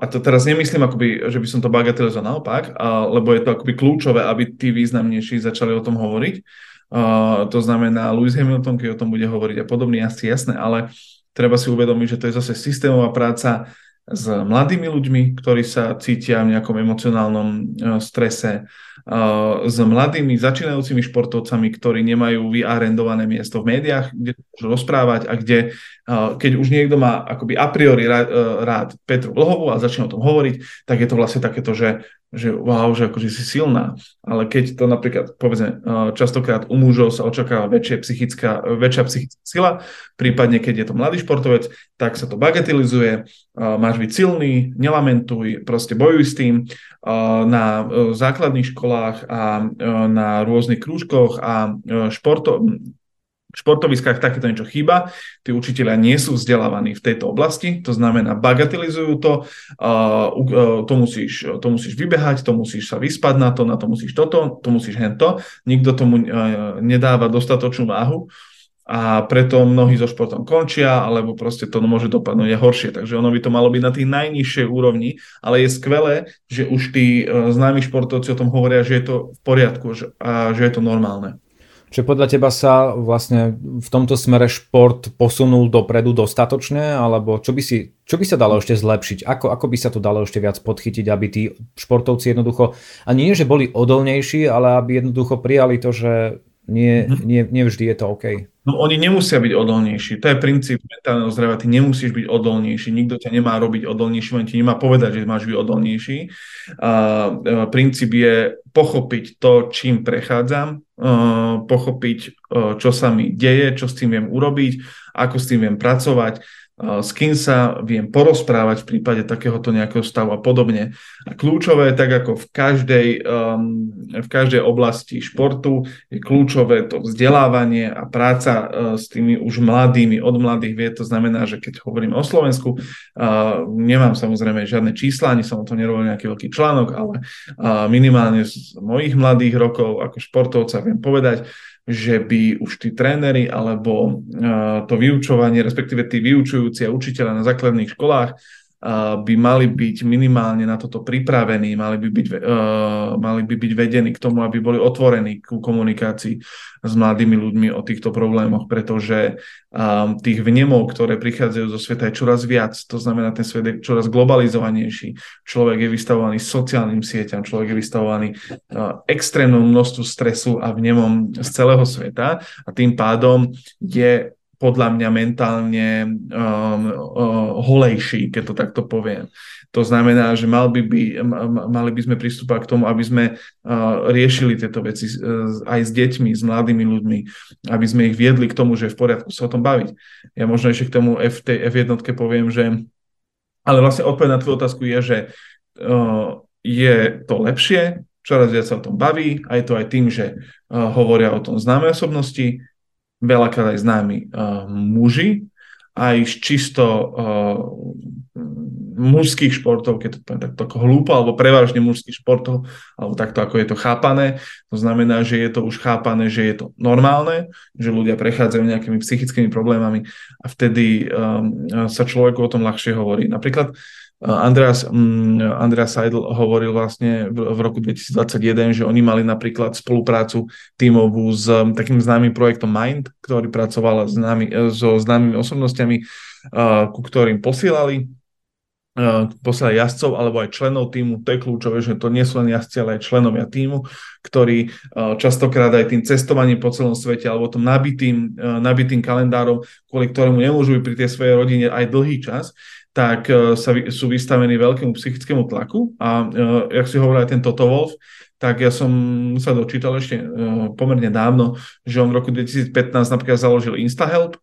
A to teraz nemyslím, akoby, že by som to bagatelizoval naopak, lebo je to akoby kľúčové, aby tí významnejší začali o tom hovoriť. To znamená, Lewis Hamilton, keď o tom bude hovoriť a podobne, asi jasné, ale treba si uvedomiť, že to je zase systémová práca s mladými ľuďmi, ktorí sa cítia v nejakom emocionálnom strese, s mladými začínajúcimi športovcami, ktorí nemajú vyarendované miesto v médiách, kde môžu rozprávať a kde, keď už niekto má akoby a priori rád, rád Petru Vlhovú a začne o tom hovoriť, tak je to vlastne takéto, že že wow, že akože si silná, ale keď to napríklad, povedzme, častokrát u mužov sa očakáva väčšia psychická, väčšia psychická sila, prípadne keď je to mladý športovec, tak sa to bagatelizuje, máš byť silný, nelamentuj, proste bojuj s tým na e, základných školách a na rôznych krúžkoch a športo, športoviskách takéto niečo chýba, tí učiteľia nie sú vzdelávaní v tejto oblasti, to znamená bagatelizujú to, to musíš, to musíš vybehať, to musíš sa vyspať na to, na to musíš toto, to musíš hento, nikto tomu nedáva dostatočnú váhu a preto mnohí so športom končia, alebo proste to môže dopadnúť horšie. Takže ono by to malo byť na tých najnižšej úrovni, ale je skvelé, že už tí známi športovci o tom hovoria, že je to v poriadku a že je to normálne. Čiže podľa teba sa vlastne v tomto smere šport posunul dopredu dostatočne, alebo čo by, si, čo by sa dalo ešte zlepšiť? Ako, ako by sa to dalo ešte viac podchytiť, aby tí športovci jednoducho, ani nie, že boli odolnejší, ale aby jednoducho prijali to, že nie, mhm. nie, nie vždy je to OK. No oni nemusia byť odolnejší. To je princíp mentálneho zdravia. Ty nemusíš byť odolnejší. Nikto ťa nemá robiť odolnejší, len ti nemá povedať, že máš byť odolnejší. A, a, princíp je pochopiť to, čím prechádzam, a, pochopiť, a, čo sa mi deje, čo s tým viem urobiť, ako s tým viem pracovať s kým sa viem porozprávať v prípade takéhoto nejakého stavu a podobne. A kľúčové, tak ako v každej, um, v každej oblasti športu, je kľúčové to vzdelávanie a práca uh, s tými už mladými, od mladých vied. To znamená, že keď hovorím o Slovensku, uh, nemám samozrejme žiadne čísla, ani som o tom nerobil nejaký veľký článok, ale uh, minimálne z mojich mladých rokov ako športovca viem povedať, že by už tí tréneri alebo to vyučovanie, respektíve tí vyučujúci a učiteľa na základných školách by mali byť minimálne na toto pripravení, mali by byť, mali by byť vedení k tomu, aby boli otvorení ku komunikácii s mladými ľuďmi o týchto problémoch, pretože tých vnemov, ktoré prichádzajú zo sveta je čoraz viac, to znamená, ten svet je čoraz globalizovanejší, človek je vystavovaný sociálnym sieťam, človek je vystavovaný extrémnom množstvu stresu a vnemom z celého sveta. A tým pádom je podľa mňa mentálne um, uh, holejší, keď to takto poviem. To znamená, že mal by by, mali by sme pristúpať k tomu, aby sme uh, riešili tieto veci uh, aj s deťmi, s mladými ľuďmi, aby sme ich viedli k tomu, že je v poriadku sa o tom baviť. Ja možno ešte k tomu F, tej F1 poviem, že ale vlastne odpoveď na tvoju otázku je, že uh, je to lepšie, čoraz viac sa o tom baví a je to aj tým, že uh, hovoria o tom známe osobnosti, veľakrát aj známi uh, muži, aj z čisto uh, mužských športov, keď to poviem takto hlúpo, alebo prevažne mužských športov, alebo takto ako je to chápané. To znamená, že je to už chápané, že je to normálne, že ľudia prechádzajú nejakými psychickými problémami a vtedy um, sa človeku o tom ľahšie hovorí. Napríklad Andreas, mm, Andreas Seidel hovoril vlastne v, roku 2021, že oni mali napríklad spoluprácu tímovú s um, takým známym projektom Mind, ktorý pracoval s námi, e, so známymi osobnostiami, uh, ku ktorým posielali uh, posielali jazdcov alebo aj členov týmu. To je kľúčové, že to nie sú len jazdci, ale aj členovia týmu, ktorí častokrát aj tým cestovaním po celom svete alebo tom nabitým, nabitým kalendárom, kvôli ktorému nemôžu byť pri tej svojej rodine aj dlhý čas, tak uh, sa, sú vystavení veľkému psychickému tlaku a uh, jak si hovoril aj ten Toto Wolf, tak ja som sa dočítal ešte pomerne dávno, že on v roku 2015 napríklad založil InstaHelp,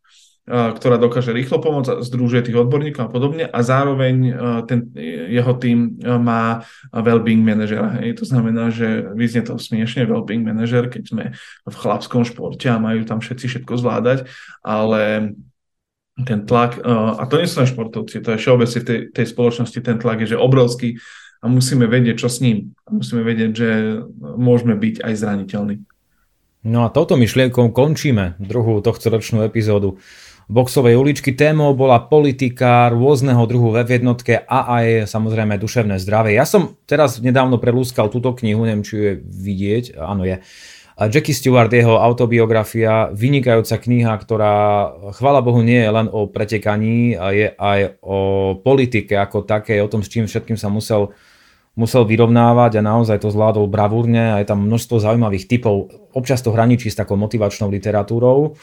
ktorá dokáže rýchlo pomôcť, združuje tých odborníkov a podobne a zároveň ten jeho tým má well-being manažera. To znamená, že vyznie to smiešne well-being manažer, keď sme v chlapskom športe a majú tam všetci všetko zvládať, ale ten tlak, a to nie sú len športovci, to je všeobecne v tej, tej spoločnosti, ten tlak je že obrovský a musíme vedieť, čo s ním. Musíme vedieť, že môžeme byť aj zraniteľní. No a touto myšlienkou končíme druhú tohto ročnú epizódu boxovej uličky. Témou bola politika rôzneho druhu ve jednotke a aj samozrejme duševné zdravie. Ja som teraz nedávno prelúskal túto knihu, neviem, či ju je vidieť, áno je. Jackie Stewart, jeho autobiografia, vynikajúca kniha, ktorá, chvala Bohu, nie je len o pretekaní, je aj o politike ako také, o tom, s čím všetkým sa musel, musel vyrovnávať a naozaj to zvládol bravúrne a je tam množstvo zaujímavých typov. Občas to hraničí s takou motivačnou literatúrou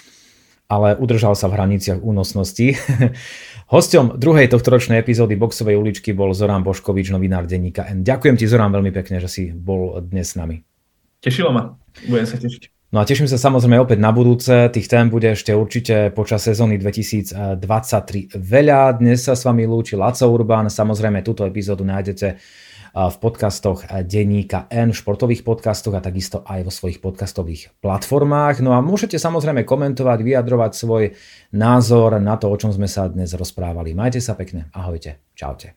ale udržal sa v hraniciach únosnosti. Hosťom druhej tohtoročnej epizódy Boxovej uličky bol Zoran Boškovič, novinár denníka N. Ďakujem ti, Zoran, veľmi pekne, že si bol dnes s nami. Tešilo ma. Budem sa tešiť. No a teším sa samozrejme opäť na budúce. Tých tém bude ešte určite počas sezóny 2023 veľa. Dnes sa s vami lúči Laco Urban. Samozrejme túto epizódu nájdete v podcastoch denníka N, v športových podcastoch a takisto aj vo svojich podcastových platformách. No a môžete samozrejme komentovať, vyjadrovať svoj názor na to, o čom sme sa dnes rozprávali. Majte sa pekne, ahojte, čaute.